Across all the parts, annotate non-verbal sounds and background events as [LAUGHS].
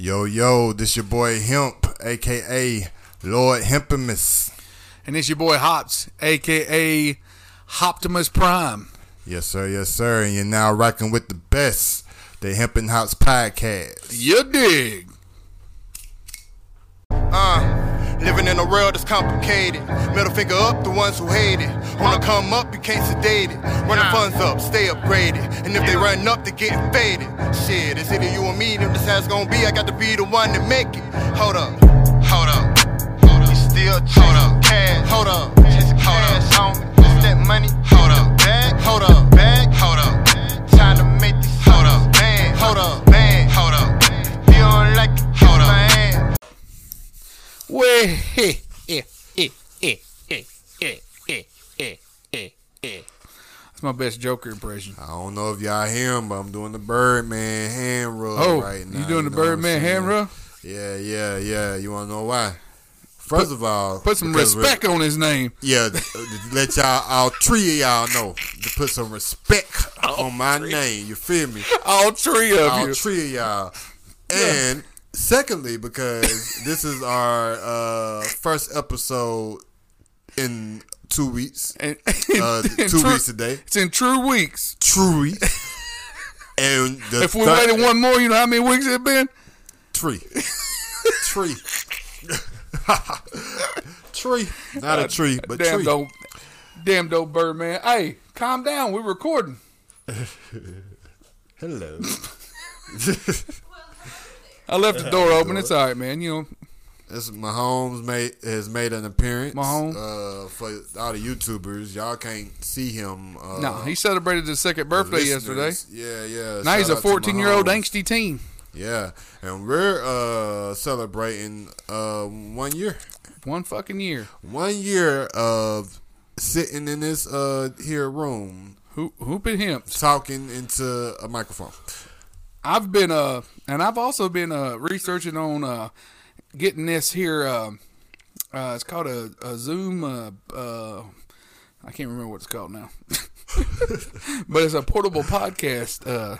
Yo, yo, this your boy Hemp, aka Lord Hempimus. And it's your boy Hops, aka Hoptimus Prime. Yes, sir, yes, sir. And you're now rocking with the best, the Hemp and Hops podcast. You dig? Uh, living in a world that's complicated. Middle finger up, the ones who hate it. Wanna come up, you can't sedate it. Run the funds up, stay upgraded. And if they run up, they getting faded. Shit, it's either you or me, them this has gonna be. I got to be the one to make it. Hold up, hold up, hold up. You still hold up, cash, hold up, chasing cash, homie. What's that money? Hold up, bag, hold up, bag, hold up. Time to make these hold up, man, hold up, man, hold up. If you don't like it, hold up, man. Way, eh. That's my best Joker impression. I don't know if y'all hear him, but I'm doing the Birdman hand rub Oh, right now. you doing the know Birdman hand rub? Yeah, yeah, yeah. You wanna know why? First of all, Put some respect on his name. Yeah, uh, let y'all, all three of y'all know to put some respect on my name. You feel me? All three of you. All three of y'all. And secondly, because this is our uh, first episode in two weeks, And, uh, [LAUGHS] in two true- weeks today, It's in true weeks. true weeks. [LAUGHS] And the If we third- waited one more, you know how many weeks it been? tree, [LAUGHS] tree, tree, not a tree, but damn tree. dope, damn dope Birdman. Hey, calm down. We're recording. Hello. I left the door open. It's all right, man. You know, This Mahomes made has made an appearance. Mahomes? uh, for all the YouTubers, y'all can't see him. Uh, no, he celebrated his second birthday yesterday. Yeah, yeah. Now he's a 14 year old angsty teen. Yeah, and we're uh celebrating uh one year, One fucking year. one year of sitting in this uh here room Who hooping him? talking into a microphone. I've been uh, and I've also been uh researching on uh getting this here. Uh, uh it's called a, a Zoom. Uh, uh, I can't remember what it's called now, [LAUGHS] but it's a portable podcast. Uh,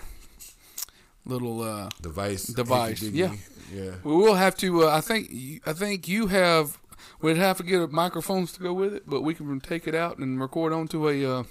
little uh Device, Device, yeah. yeah. We will have to. Uh, I think. you- I think you have. We'd have to get microphones to go with it, but we can take it out and record onto a uh,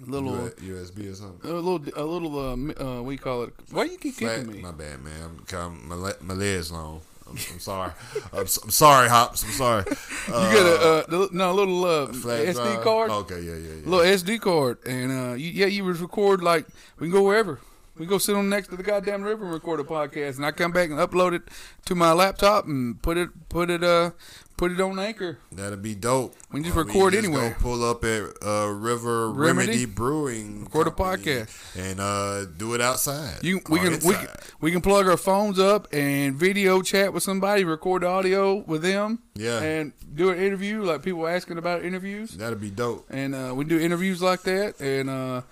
little, USB or something. a little, a little. Uh, uh, we call it. Why you keep Flat- kicking me? My bad, man. I'm, my, my legs long. I'm, I'm sorry. I'm, I'm sorry, Hops. I'm sorry. Uh, You got a uh, no a little uh, SD drive? card, Okay, yeah, yeah, yeah. little SD card, and uh, you, yeah, you would record like we can go wherever. We go sit on next to the goddamn river and record a podcast, and I come back and upload it to my laptop and put it put it uh put it on Anchor. That'd be dope. We just Uh, record just anywhere. Go pull up at uh, River Remedy? Remedy, Brewing. Record a podcast. and uh, do it outside. You we can we can, we can plug our phones up and video chat with somebody, record the audio with them, Yeah. and do an interview like people asking about interviews, That'd be dope. and uh, we do interviews like that, and uh,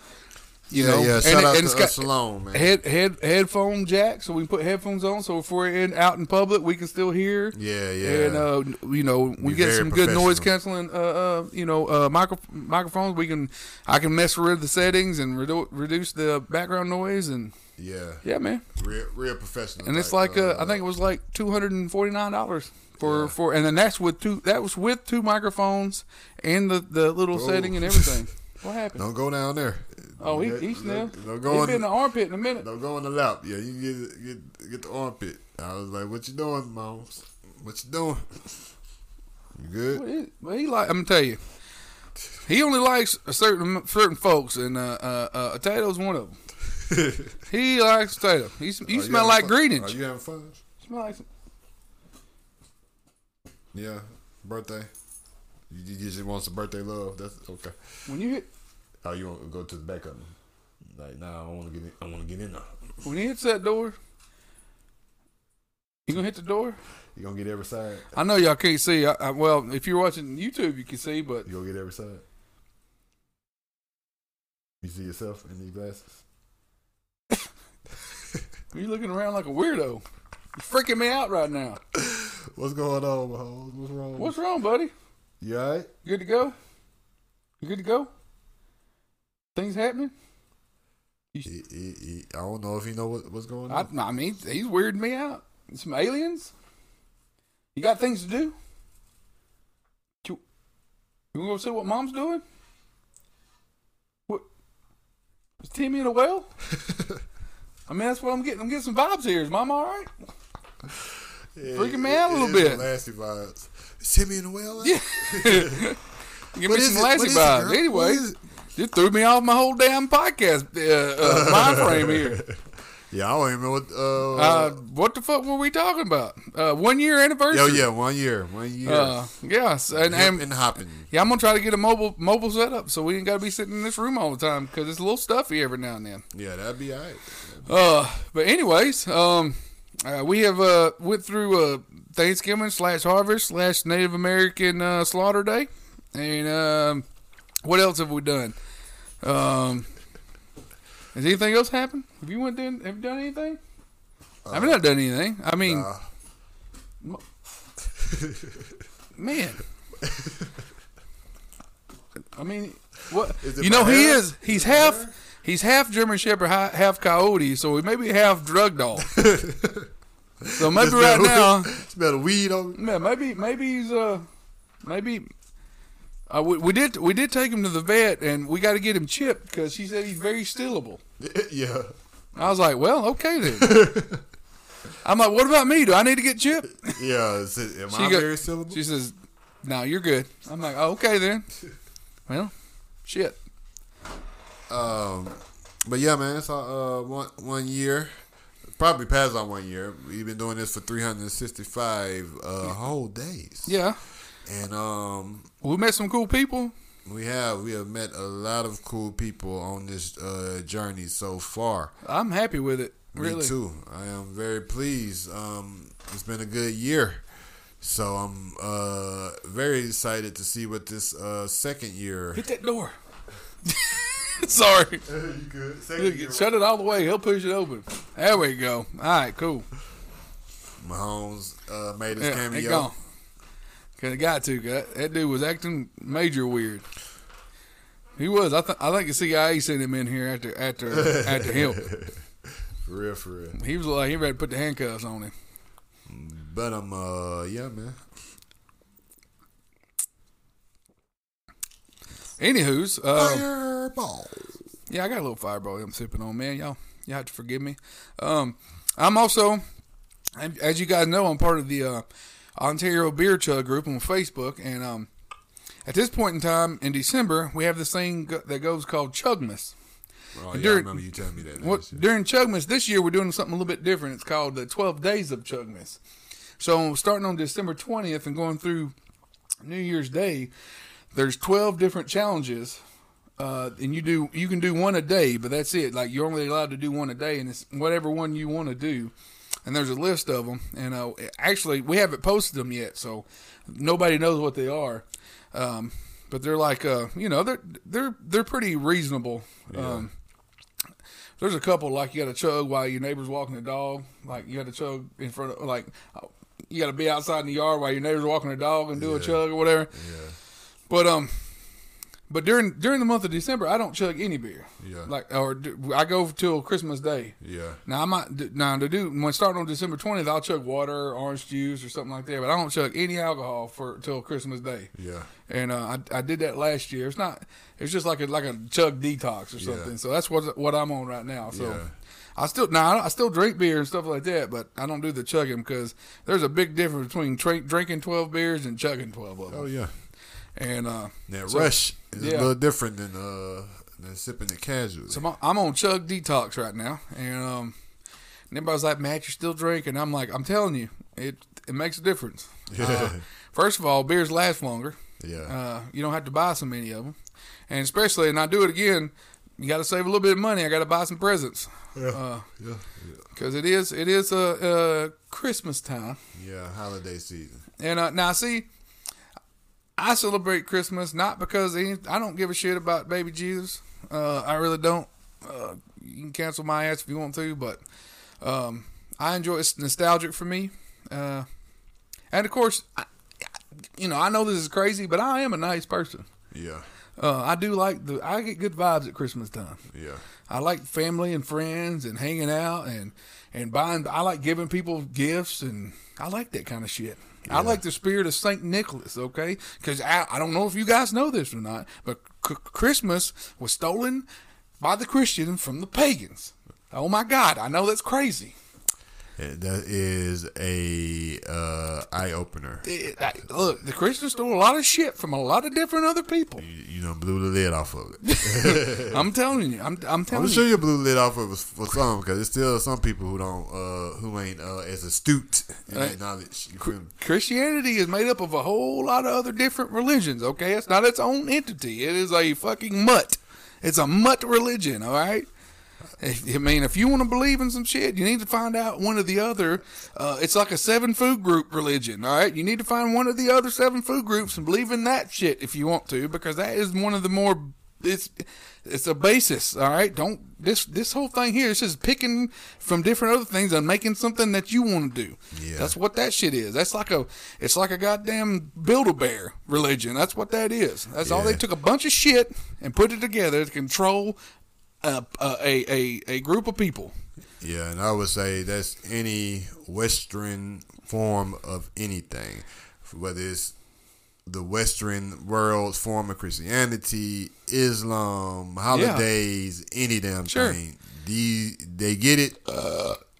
you yeah, know, yeah. and, Shout out and to got us man. head head headphone jack, so we can put headphones on, so if we're in out in public, we can still hear. yeah, yeah. And uh, you know, we Be get some good noise canceling. Uh, uh, you know, uh, micro- microphones. We can, I can mess with the settings and redu- reduce the background noise, and yeah, yeah, man. real, real professional. And it's like uh, I think it was like two hundred and forty nine dollars for Yeah. for, and then that's with two. That was with two microphones and the the little Whoa. setting and everything. [LAUGHS] what happened? Don't go down there. Oh, he he sniffed. Don't, don't He's go been in the armpit in a minute. Don't go in the lap. Yeah, you get get get the armpit. I was like, "What you doing, moms? What you doing? [LAUGHS] You good?" Well, he, well, he like I'm gonna tell you, he only likes a certain certain folks, and uh, uh, uh, Tato's one of them. [LAUGHS] he likes Tato. He, you smell having like fun? greenage. Are you having fun? smell like some, Yeah, birthday. You, you just want some birthday love. That's okay. when you hit Oh, you want to go to the back of them? Like, nah, I want to get in. I want to get in there. when he hits that door. You gonna hit the door? You gonna get every side? I know y'all can't see. I, I, well, if you're watching YouTube, you can see, but You gonna get every side? You see yourself in these glasses? [LAUGHS] you looking around like a weirdo. You're freaking me out right now. What's going on, Mahomes? What's wrong? What's wrong, buddy? You alright? Good to go? You good to go? Things happening? He, he, he, I don't know if he know what, what's going on. I mean, he's weirding me out. some aliens? You got things to do? You, you want to go see what mom's doing? What? Is Timmy in a well? [LAUGHS] I mean, that's what I'm getting. I'm getting some vibes here. Is mom all right? Yeah, Freaking me out a little bit. Lassie vibes. Is Timmy in the well? [LAUGHS] Yeah. [LAUGHS] Give me some it? What Lassie is vibes. Anyway, What is it? just threw me off my whole damn podcast uh, uh, mind frame here. [LAUGHS] Yeah, I don't even know what. Uh, Uh, what the fuck were we talking about? Uh, one year anniversary. oh yeah, one year, one year. Uh, yes, and, Hip and and hopping. yeah, I'm gonna try to get a mobile mobile setup so we ain't gotta be sitting in this room all the time because it's a little stuffy every now and then. Yeah, that'd be alright. Uh, but anyways, um, uh, we have uh went through uh Thanksgiving slash harvest slash Native American uh, slaughter day, and um, what else have we done? Um, has anything else happened? Have you went in? Have you done anything? I've not done anything. I mean, Nah. man. I mean, what Is it you know? He hair? is. He's half. He's half German Shepherd, half Coyote, so he may be half drug dog. [LAUGHS] so maybe right now, smell the weed on. man, maybe maybe he's uh, maybe. Uh, we, we did we did take him to the vet and we got to get him chipped because she said he's very stillable. [LAUGHS] yeah. I was like, well, okay then. [LAUGHS] I'm like, what about me? Do I need to get chipped? Yeah. Is it, am She I go- very syllable? She says, "No, you're good." I'm like, oh, "Okay then." [LAUGHS] Well, shit. Um, but yeah, man, it's uh one one year, probably past on one year. We've been doing this for 365 uh whole days, Yeah, and um, we met some cool people. we have we have met a lot of cool people on this uh journey so far. I'm happy with it. Really. Me too. I am very pleased. Um, it's been a good year. So I'm uh, very excited to see what this uh, second year. Hit that door. [LAUGHS] Sorry. [LAUGHS] you good? Second year. Shut it all the way. He'll push it open. There we go. All right, cool. Mahomes uh, made his Yeah, cameo. Cause it got to. That, that dude was acting major weird. He was. I, th- I think the CIA sent him in here after after [LAUGHS] after him. For real, for real. He was like he ready to put the handcuffs on him. But I'm, uh, yeah, man. Anywho's, uh, Fireball. Yeah, I got a little fireball I'm sipping on, man. Y'all, y'all have to forgive me. Um, I'm also, as you guys know, I'm part of the uh, Ontario Beer Chug group on Facebook, and um, at this point in time in December, we have this thing go- that goes called Chugmas. Oh, yeah, I during- remember you telling me that. What during Chugmas this year, we're doing something a little bit different. It's called the 12 Days of Chugmas. So starting on December 20th and going through New Year's Day, there's 12 different challenges. Uh, and you do you can do one a day, but that's it. Like you're only allowed to do one a day, and it's whatever one you want to do. And there's a list of them, and uh, actually we haven't posted them yet, so nobody knows what they are. Um, but they're like uh, you know they're they're they're pretty reasonable. Um, there's a couple like you got to chug while your neighbor's walking the dog. Like you got to chug in front of like you got to be outside in the yard while your neighbor's walking the dog and do a chug or whatever. Yeah. But um, but during during the month of December, I don't chug any beer. Yeah. Like or I go till Christmas Day. Yeah. Now I might now to do when starting on December twentieth, I'll chug water, orange juice, or something like that. But I don't chug any alcohol for till Christmas Day. Yeah. And uh, I, I did that last year. It's not. It's just like a like a chug detox or something. Yeah. So that's what what I'm on right now. So Yeah. I still now I still drink beer and stuff like that, but I don't do the chugging because there's a big difference between tra- drinking twelve beers and chugging twelve of them. Oh, yeah. And uh, That So- rush is yeah. a little different than uh than sipping it casually. So I'm, I'm on chug detox right now, and um, and everybody's like, "Matt, you're still drinking." I'm like, "I'm telling you, it it makes a difference." [LAUGHS] Uh, first of all, beers last longer. yeah. Uh, you don't have to buy so many of them, and especially, and I do it again. You got to save a little bit of money. I got to buy some presents yeah. uh, yeah. because it is it is a uh, uh, Christmas time. Yeah. Holiday season. And uh, now, see, I celebrate Christmas not because any, I don't give a shit about baby Jesus. Uh, I really don't. Uh, you can cancel my ass if you want to, but um, I enjoy it's nostalgic for me. Uh, and of course, I, you know, I know this is crazy, but I am a nice person. Yeah. Uh, I do like the. I get good vibes at Christmas time. Yeah. I like family and friends and hanging out and and buying. I like giving people gifts and I like that kind of shit. I like the spirit of Saint Nicholas. Okay, because I, I don't know if you guys know this or not, but c- Christmas was stolen by the Christians from the pagans. Oh my God, I know that's crazy. And That is a uh, eye opener. Look, the Christians stole a lot of shit from a lot of different other people. You, you know, blew the lid off of it. [LAUGHS] I'm telling you, I'm, I'm telling I'm sure you blew the lid off of it for some because there's still some people who don't, uh, who ain't uh, as astute in that knowledge. You feel me? Christianity is made up of a whole lot of other different religions, okay? It's not its own entity. It is a fucking mutt. It's a mutt religion, all right? I mean, if you want to believe in some shit, you need to find out one of the other. Uh, it's like a seven food group religion, all right? You need to find one of the other seven food groups and believe in that shit if you want to, because that is one of the more. It's it's a basis, all right. Don't this this whole thing here is just picking from different other things and making something that you want to do. Yeah. That's what that shit is. That's like a it's like a goddamn build a bear religion. That's what that is. That's all they took a bunch of shit and put it together to control a a a, a group of people. Yeah, and I would say that's any Western form of anything, whether it's the Western world's form of Christianity, Islam, holidays, any damn Sure. thing. These they get it.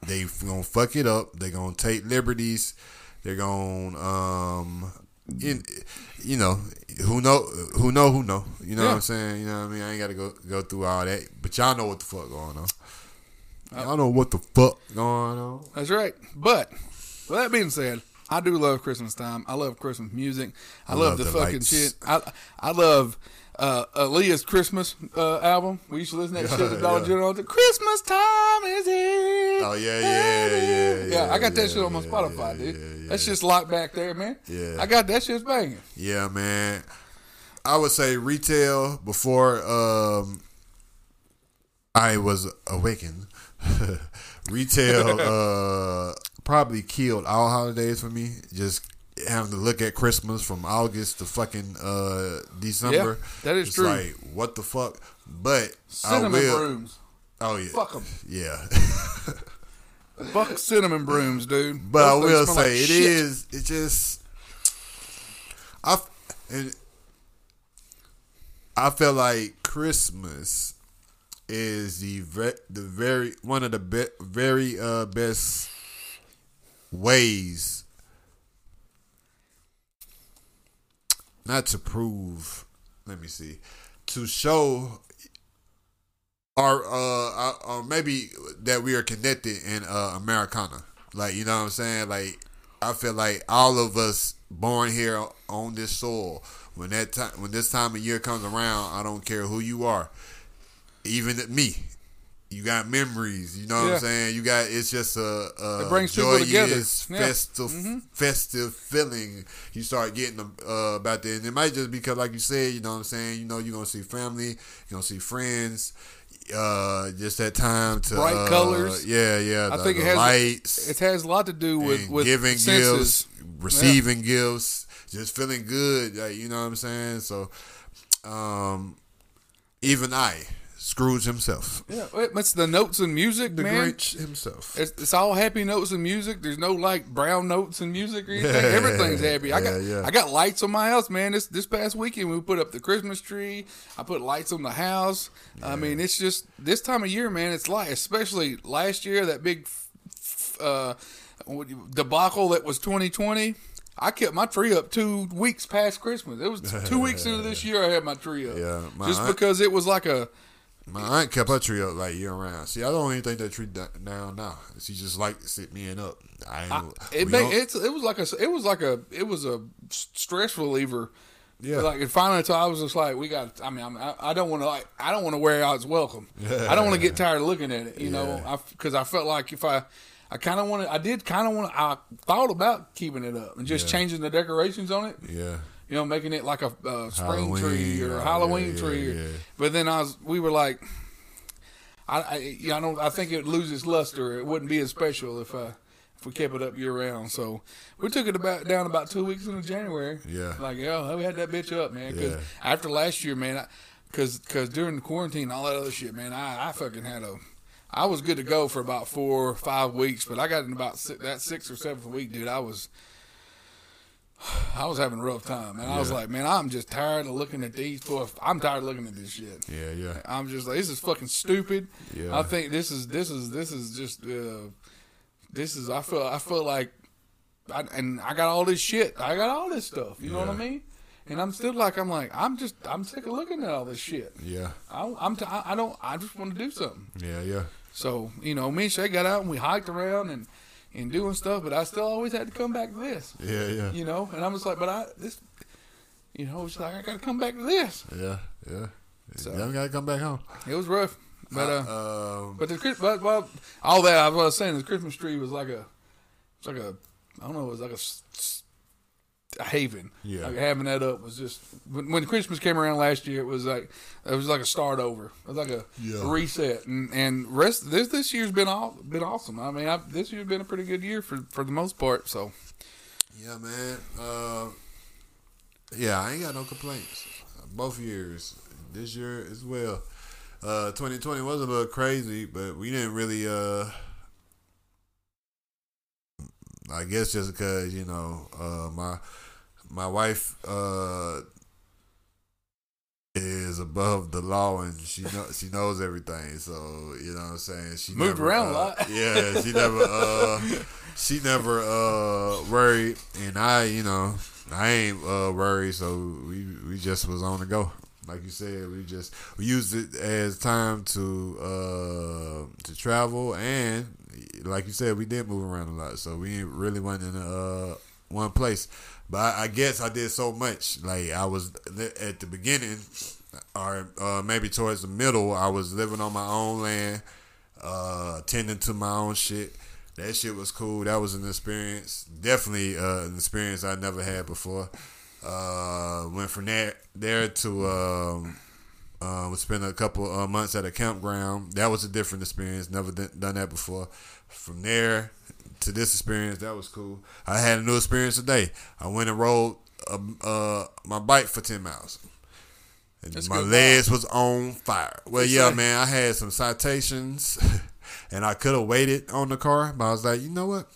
they gonna fuck it up. They gonna take liberties. They're gonna um, in, you know, who know, who know, who know. You know what I'm saying? You know what I mean? I ain't got to go go through all that, but y'all know what the fuck going on. Uh, y'all know what the fuck going on. That's right. But with that being said, I do love Christmas time. I love Christmas music. I, I love, love the, the fucking lights. shit. I I love uh, Aaliyah's Christmas uh, album. We used to listen to that shit at Dollar Yeah. General. The Christmas time is here. Oh yeah, yeah, yeah, Yeah, yeah I got that shit on my yeah, Spotify, yeah, dude. yeah, That's just locked back there, man. Yeah. I got that shit's banging. Yeah, man. I would say retail before um I was awakened. [LAUGHS] retail [LAUGHS] uh probably killed all holidays for me. Just having to look at Christmas from August to fucking uh December. Yeah, that is It's true. Like what the fuck? But Cinnamon I will. brooms. Oh yeah. Fuck them. Yeah. [LAUGHS] Fuck cinnamon brooms, dude. But I Those things will say like it shit. is. It just. I and I feel like Christmas is the ve- the very one of the be- very uh, best ways not to prove. Let me see to show or uh or maybe that we are connected in uh Americana. Like you know what I'm saying? Like I feel like all of us born here on this soil when that time when this time of year comes around, I don't care who you are. Even me. You got memories, you know what I'm saying? You got it's just a, a It brings people together. joyous, Yeah. Mm-hmm. festive, festive feeling. You start getting uh, about that, and it might just because, like you said, you know what I'm saying. You know, you're gonna see family, you're gonna see friends. Uh, just that time to Bright uh, colors. Yeah, yeah. I think it has lights it has a lot to do with with giving senses. gifts, receiving gifts, just feeling good. Like, you know what I'm saying? So, um, even I, Scrooge himself, Yeah, it- it's the notes and music, the man. Grinch himself. It's, it's all happy notes and music. There's no like brown notes and music or anything. Everything's happy. I got Yeah, yeah. I got lights on my house, man. This this past weekend we put up the Christmas tree. I put lights on the house. I mean, it's just this time of year, man. It's light, especially last year that big uh, debacle that was 2020. I kept my tree up two weeks past Christmas. It was two weeks into this [LAUGHS] year I had my tree up. Yeah, just aunt- because it was like a My aunt kept her tree up like year round. See, I don't even think that tree down now. She just like sit me and up. I, ain't, It it's it was like a it was like a it was a stress reliever. Yeah. Like and finally, until I was just like, we got. I mean, I'm, I, I don't want to like I don't want to wear out its welcome. I don't want to get tired of looking at it. You know, Yeah. because I, felt like if I. I kind of wanted. I did kind of want. I thought about keeping it up and just changing the decorations on it. yeah. You know, making it like a uh, spring tree or a Halloween yeah, tree. But then I was. We were like. I, I, yeah, I don't. I think it loses luster. It wouldn't be as special if I, if we kept it up year round. So we took it about down about two weeks into January. Yeah. like yeah, we had that bitch up, man. Because Yeah. after last year, man, I, cause cause during the quarantine, and all that other shit, man, I I fucking had a. I was good to go for about four or five weeks, but I got in about six, that sixth or seventh week, dude. I was, [SIGHS] I was having a rough time, and I was like, man, I'm just tired of looking at these. Boy, I'm tired of looking at this shit. Yeah, yeah. I'm just like, this is fucking stupid. Yeah. I think this is this is this is just uh, this is. I feel I feel like, I, and I got all this shit. I got all this stuff. You know what I mean? And I'm still like, I'm like, I'm just, I'm sick of looking at all this shit. Yeah, I, I'm, t- I I don't, I just want to do something. yeah, yeah. So you know, me and Shay got out and we hiked around and and doing stuff, but I still always had to come back to this. Yeah, yeah. You know, and I'm just like, but I this, you know, it's like I got to come back to this. Yeah, yeah. So- Y'all gotta come back home. It was rough, but uh, um, But the but, well, all that I was saying, the Christmas tree was like a, it's like a, I don't know, it was like a, s- s- a haven. Yeah. like having that up was just when, when Christmas came around last year, it was like it was like a start over. It was like a, Yeah. reset, and and rest this this year's been all been awesome. I mean, I, this year's been a pretty good year for for the most part. So yeah, man. Uh, yeah, I ain't got no complaints. Both years, this year as well. Uh, 2020 was a little crazy, but we didn't really. Uh, I guess just because you know uh, my my wife uh, is above the law and she know, she knows everything. So you know what I'm saying. She Moved never, around a uh, lot. [LAUGHS] Yeah, she never. Uh, [LAUGHS] she never uh, worried, and I, you know, I ain't uh, worried. So we we just was on the go. Like you said, we just we used it as time to uh, to travel, and like you said, we did move around a lot. So we really went in uh, one place. But I, guess I did so much. Like I was at the beginning, or uh, maybe towards the middle, I was living on my own land, uh, tending to my own shit. That shit was cool. That was an experience. Definitely uh, an experience I never had before. Uh, went from there there to um, uh, we spent a couple uh, months at a campground. That was a different experience. Never d- done that before. From there to this experience, that was cool. I had a new experience today. I went and rode uh, uh, my bike for ten miles. And That's my legs was on fire. Well, yeah, man. I had some citations, [LAUGHS] and I could have waited on the car, but I was like, you know what?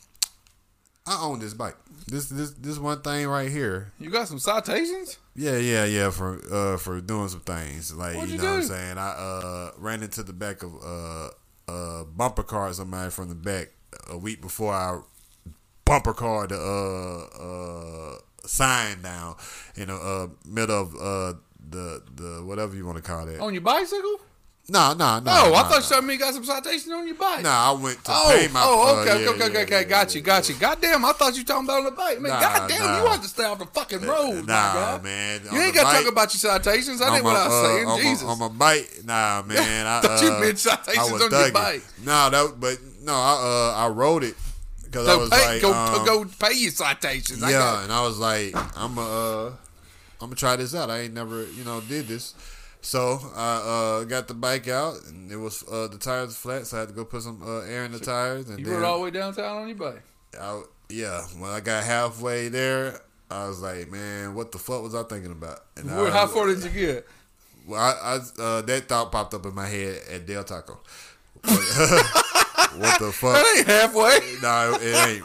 I own this bike. This this this one thing right here. you got some citations. Yeah, yeah, yeah. For uh for doing some things like What'd you know what I'm saying. I uh ran into the back of uh uh bumper car somebody from the back a week before I bumper car the uh uh sign down in the uh middle of uh the the whatever you want to call that. On your bicycle? No, no, no. Oh, I thought you told you got some citations on your bike. Nah, I went to Oh, pay my. oh, uh, okay, okay, okay, okay, got you, got you. Goddamn, I thought you talking about on the bike, man. Goddamn, you want to stay off the fucking road, my Nah, man. You ain't got to talk about your citations. I didn't what I was saying. Jesus. on my bike, nah, [LAUGHS] man. I Thought you uh, meant citations on your bike. No, that, but no, I uh, I rode it because I was pay, like, go, um, go pay your citations. I yeah, and I was like, I'm uh, I'm gonna try this out. I ain't never, you know, did this. So I uh, got the bike out, and it was uh, the tires flat, so I had to go put some uh, air in the tires. And you then rode all the way downtown on your bike. I, yeah, when I got halfway there, I was like, man, what the fuck was I thinking about? And Where, I, how far did you get? Well, I, I uh, that thought popped up in my head at Del Taco. [LAUGHS] what the fuck? That ain't halfway. No, it ain't.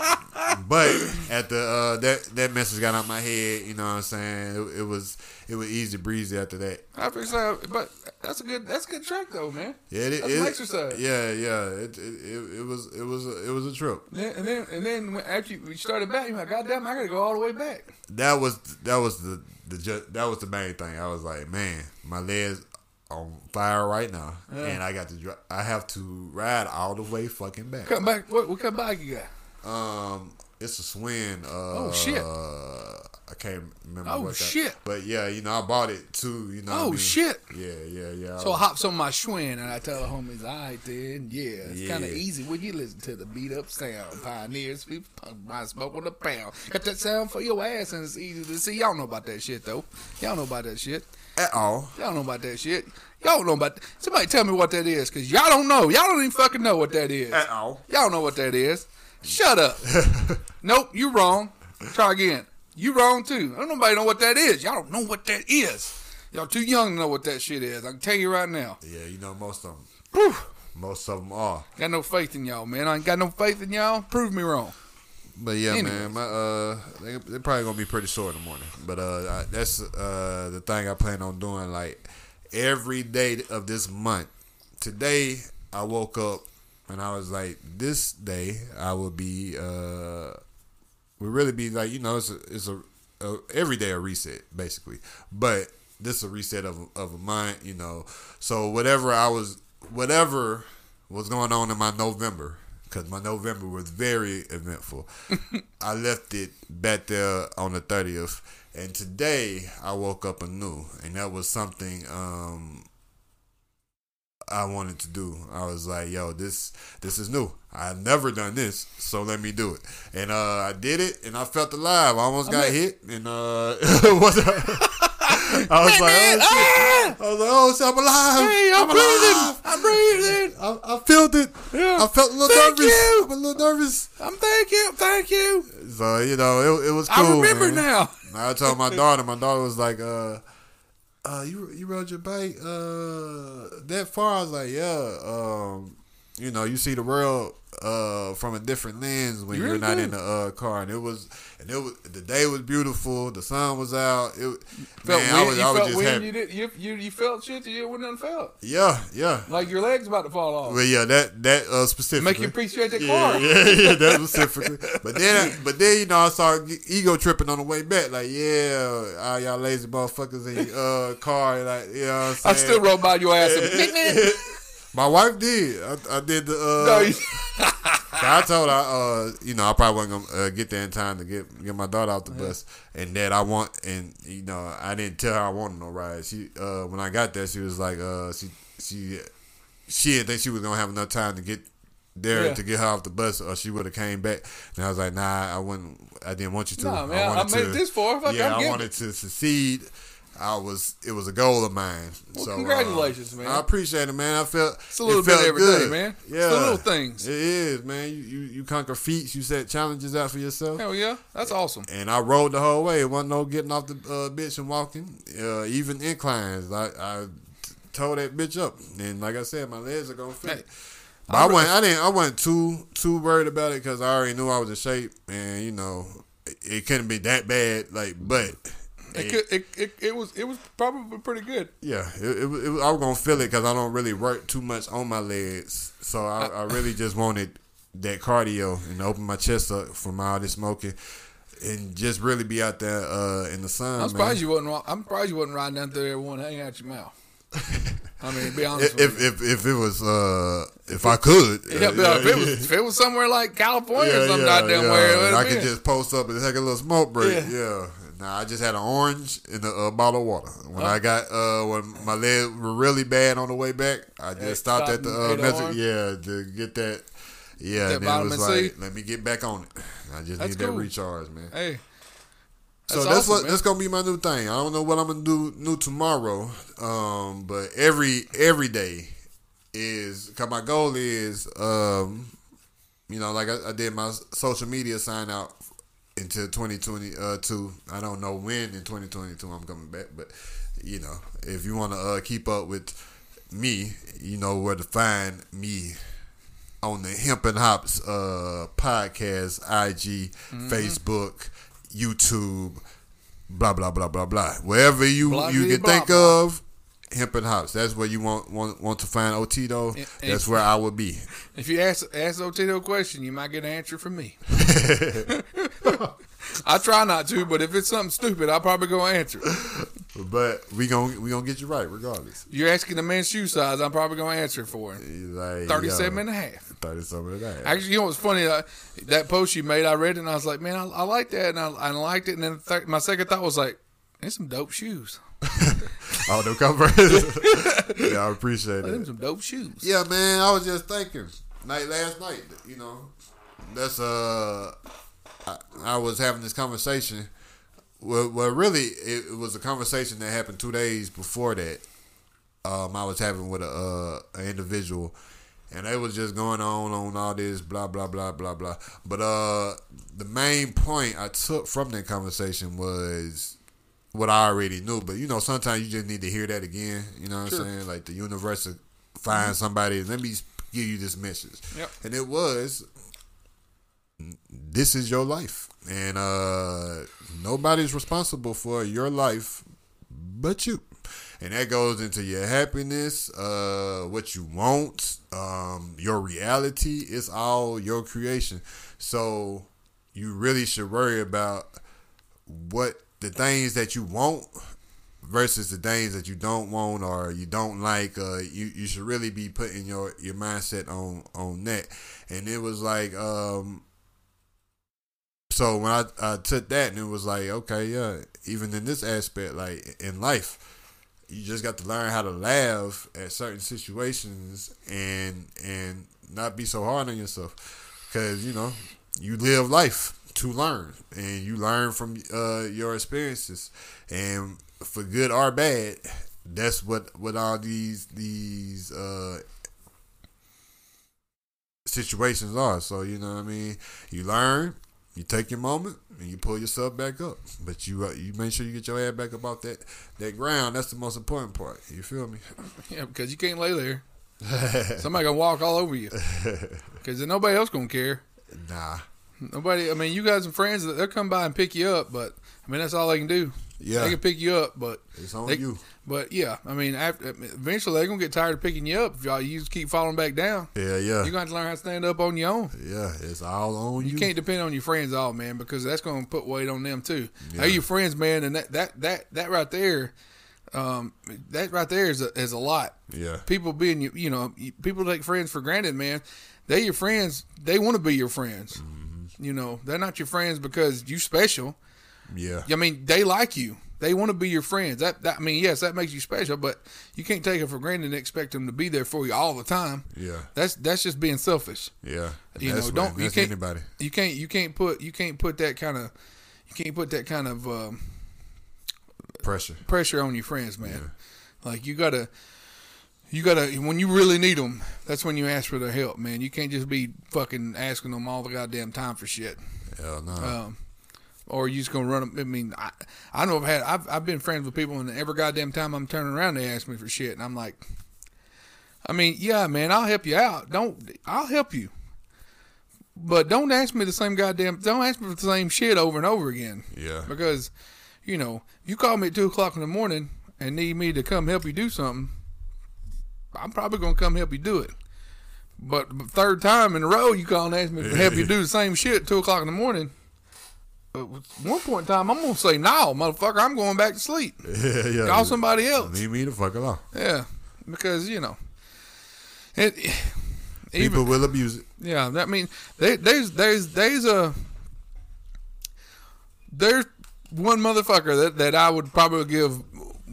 But at the uh, that that message got out my head. You know what I'm saying? It, it was it was easy breezy after that. I feel so, but that's a good that's a good track though, man. Yeah, it, That's it, exercise. Yeah, yeah. It, it, it, was it was a, it was a trip. And then and then when, after you started back, you're like, God damn, I gotta go all the way back. That was that was the the that was the main thing. I was like, man, my legs on fire right now, and I got to dri- I have to ride all the way fucking back. Come back. What what kind of bike you got? Um, it's a Schwinn. Uh, Oh, shit. I can't remember. Oh, what that, shit. But yeah, you know, I bought it too. You know. what I Oh mean? shit. Yeah, yeah, yeah. So I hops on my Schwinn and I tell the homies, all right then, yeah, it's kind of easy when you listen to the beat up sound. Pioneers, people my smoke on the pound. Got that sound for your ass and it's easy to see. Y'all know about that shit though. Y'all know about that shit. At all. Y'all know about that shit. Y'all don't know about. Somebody tell me what that is, cause y'all don't know. Y'all don't even fucking know what that is. At all. Y'all don't know what that is. Shut up. [LAUGHS] nope, you wrong. Try again. You wrong too. I don't nobody know what that is. Y'all don't know what that is. Y'all too young to know what that shit is. I can tell you right now. Yeah, you know most of them. Whew. Most of them are. Got no faith in y'all, man. I ain't got no faith in y'all. Prove me wrong. But yeah, Anyways. man, my uh, they they probably gonna be pretty sore in the morning. But uh, I, that's uh the thing I plan on doing like every day of this month. Today I woke up and I was like, this day I will be uh, will really be like you know it's a it's a, a every day a reset basically, but this is a reset of of a month, you know. So whatever I was whatever was going on in my November because my November was very eventful. [LAUGHS] I left it back there on the 30th, and today I woke up anew, and that was something um, I wanted to do. I was like, "Yo, this this is new. I've never done this, so let me do it." And uh, I did it, and I felt alive. I almost got mean- hit, and uh, [LAUGHS] [LAUGHS] I was like, "Oh shit!" I was like, "Oh I'm alive! Hey, I'm, breathing. alive!" I'm breathing. I, I felt it. Yeah. I felt a little Thank nervous. you. I'm a little nervous. I'm thank you. Thank you. So you know, it, it was cool. I remember man. now. I told my [LAUGHS] daughter. My daughter was like, "Uh, uh, you you rode your bike uh that far?" I was like, "Yeah." Um, you know, you see the world uh from a different lens when You are really not do. in the uh car, and it was and it was the day was beautiful. The sun was out. It Felt man, I was you I was felt just happy. You, did, you, you, you felt shit you wouldn't have felt. Yeah, yeah. Like your legs about to fall off. Well, yeah, that that uh specifically Make you appreciate that yeah, car. [LAUGHS] Yeah, yeah, that specifically. But then, but then you know, I started ego tripping on the way back. Like, yeah, all y'all lazy motherfuckers in your uh, car. Like, you know, I'm? I still rode by your ass. and- [LAUGHS] My wife did. I, I did the. Uh, no, you, [LAUGHS] [LAUGHS] I told her, uh, you know, I probably wasn't gonna uh, get there in time to get get my daughter off the bus, and that I want, and you know, I didn't tell her I wanted no ride. She, uh, when I got there, she was like, uh, she, she, she didn't think she was gonna have enough time to get there Yeah. to get her off the bus, or she would have came back. And I was like, nah, I wouldn't. I didn't want you to. Nah, man, I wanted made it this far. Fuck, yeah, I wanted to succeed. I was. It was a goal of mine. Well, so, uh, congratulations, man. I appreciate it, man. I felt It's a little it bit every day, good. man. It's Yeah, the little things. It is, man. You, you you conquer feats. You set challenges out for yourself. hell yeah, that's awesome. And I rode the whole way. It wasn't no getting off the uh, bitch and walking. Uh, even inclines, I tore that bitch up. And like I said, my legs are gonna fit. Hey, But I, wasn't. I didn't. I wasn't too too worried about it because I already knew I was in shape, and you know, it, it couldn't be that bad. Like, but It, could, it, it, it was it was probably pretty good. Yeah, it, it, was- it, I was gonna feel it because I don't really work too much on my legs, so I, I really just wanted that cardio and open my chest up from all this smoking, and just really be out there uh, in the sun. I'm man. surprised you wasn't. I'm surprised you wasn't riding down through there one hanging out your mouth. [LAUGHS] I mean, to be honest If, with you. if if it was uh if I could, [LAUGHS] Yeah, uh, but if, it was, if it was somewhere like California or yeah, something yeah, out there yeah. where And would've I could just post up and take a little smoke break. Yeah. Nah, I just had an orange and a, a bottle of water. When I got uh when my legs were really bad on the way back, I just Yeah, stopped at the uh, message. Yeah, to get that. Yeah, That and then it was C? like, let me get back on it. I just That's need that recharge, man. hey, so that's that's awesome, what man. that's gonna be my new thing. I don't know what I'm gonna do new tomorrow, um, but every every day is cause my goal is, um, you know, like I, I did my social media sign out until 2022. I don't know when in 2022 I'm coming back, but you know, if you want to uh, keep up with me, you know where to find me on the Hemp and Hops uh, podcast, IG, Mm-hmm. Facebook, YouTube, blah blah blah blah blah. Wherever you Blah, you can blah, think blah. of, Hemp and Hops. That's where you want want, want to find Otito. And- That's where I would be. if you ask ask Otito a question, you might get an answer from me. [LAUGHS] I try not to, but if it's something stupid, I'll probably go answer. But we gonna we gonna get you right regardless. You're asking the man's shoe size, I'm probably going to answer for him. Like 37 yo, and a half. 37 and a half. Actually, you know what's funny? That post you made, I read it and I was like, man, I, I like that. And I, I liked it. And then th- my second thought was like, there's some dope shoes. Oh, no cover. yeah, I appreciate it. some dope shoes. Yeah, man. I was just thinking, night last night. You know, that's uh, I, I was having this conversation. Well, well, really, it, it was a conversation that happened two days before that. Um, I was having with a uh, an individual, and they was just going on on all this blah blah blah blah blah. But uh, the main point I took from that conversation was what I already knew. But you know, sometimes you just need to hear that again. You know what Sure. I'm saying? Like the universe will find somebody. Let me give you this message. Yep. And it was, this is your life, and uh, nobody's responsible for your life but you. And that goes into your happiness, uh, what you want, um, your reality. It's all your creation. So you really should worry about what the things that you want versus the things that you don't want or you don't like. Uh, you you should really be putting your your mindset on on that. And it was like, um, so when I, I took that and it was like, okay, yeah, even in this aspect, like in life, you just got to learn how to laugh at certain situations and and not be so hard on yourself because you know you live life to learn and you learn from uh, your experiences. And for good or bad that's what what all these these uh situations are. So you know what i mean? You learn you take your moment and you pull yourself back up. But you uh, you make sure you get your head back up off that that ground. That's the most important part. You feel me? [LAUGHS] Yeah, because you can't lay there. [LAUGHS] Somebody gonna walk all over you. [LAUGHS] Because nobody else gonna care. nah Nobody. I mean, you got some friends that they'll come by and pick you up, but I mean that's all they can do. Yeah. they can pick you up, but it's on they- you But yeah, I mean, after, eventually they're gonna get tired of picking you up if y'all you just keep falling back down. yeah yeah You're gonna learn how to stand up on your own. yeah it's all on you, You can't depend on your friends all man because that's gonna put weight on them too. Yeah. They're your friends, man, and that that that that right there, um, that right there is a, is a lot. yeah People being you, you know, people take friends for granted, man. They your friends. They want to be your friends. Mm-hmm. You know, they're not your friends because you special. yeah I mean, they like you. They want to be your friends. That, that I mean, yes, that makes you special, but you can't take it for granted and expect them to be there for you all the time. yeah That's that's just being selfish. yeah You that's know, don't you can't anybody you can't you can't put you can't put that kind of you can't put that kind of um, pressure pressure on your friends, man. Like you gotta you gotta when you really need them, that's when you ask for their help, man. You can't just be fucking asking them all the goddamn time for shit. hell no um, or you just gonna run them. I mean, I, I know I've had I've I've been friends with people, and every goddamn time I'm turning around, they ask me for shit, and I'm like, I mean, yeah, man, I'll help you out. Don't I'll help you, but don't ask me the same goddamn. Don't ask me for the same shit over and over again, yeah because you know you call me at two o'clock in the morning and need me to come help you do something. I'm probably gonna come help you do it. But the third time in a row, you call and ask me to help you do the same shit at two o'clock in the morning. At one point in time, I'm gonna say, "No, motherfucker, I'm going back to sleep. [LAUGHS] yeah yeah Call somebody else." leave me the fuck alone Yeah, because you know, it. [SIGHS] people Even will abuse it yeah, that means there, there's there's there's a there's one motherfucker that, that I would probably give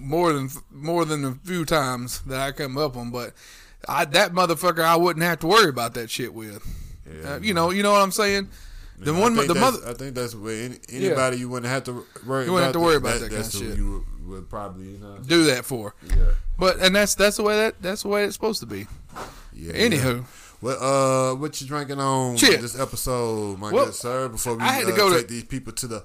more than more than a few times that I come up on, but I that motherfucker I wouldn't have to worry about that shit with. Yeah, Uh, you know, you know what I'm saying. The one, the mother, I think that's where any, anybody you wouldn't have to worry. You wouldn't have about to worry about that That's kinda who shit. You would, would probably, you know. do that for. Yeah. But and that's that's the way that that's the way it's supposed to be. yeah Anywho, yeah. What uh, what you drinking on this episode, my Well, good sir? Before we I had to uh, go to- take these people to the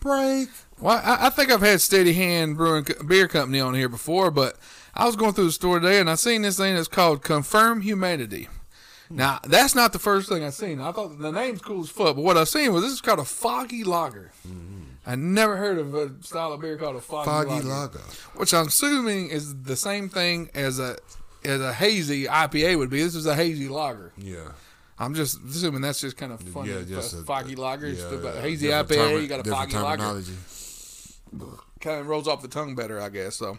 break. Well, I, I think I've had Steady Hand Brewing Co- Beer Company on here before, but I was going through the store today and I seen this thing that's called Confirm Humanity. Now, that's not the first thing I seen. I thought the name's cool as fuck, but what I seen was this is called a foggy lager. Mm-hmm. I never heard of a style of beer called a foggy, Foggy lager, lager. which I'm assuming is the same thing as a as a hazy IPA would be. This is a hazy lager. Yeah. I'm just assuming that's just kind of funny. Yeah, just a foggy lager. It's yeah, the- yeah, hazy different IPA. termi- you got a different foggy lager terminology. Kind of rolls off the tongue better, I guess. So,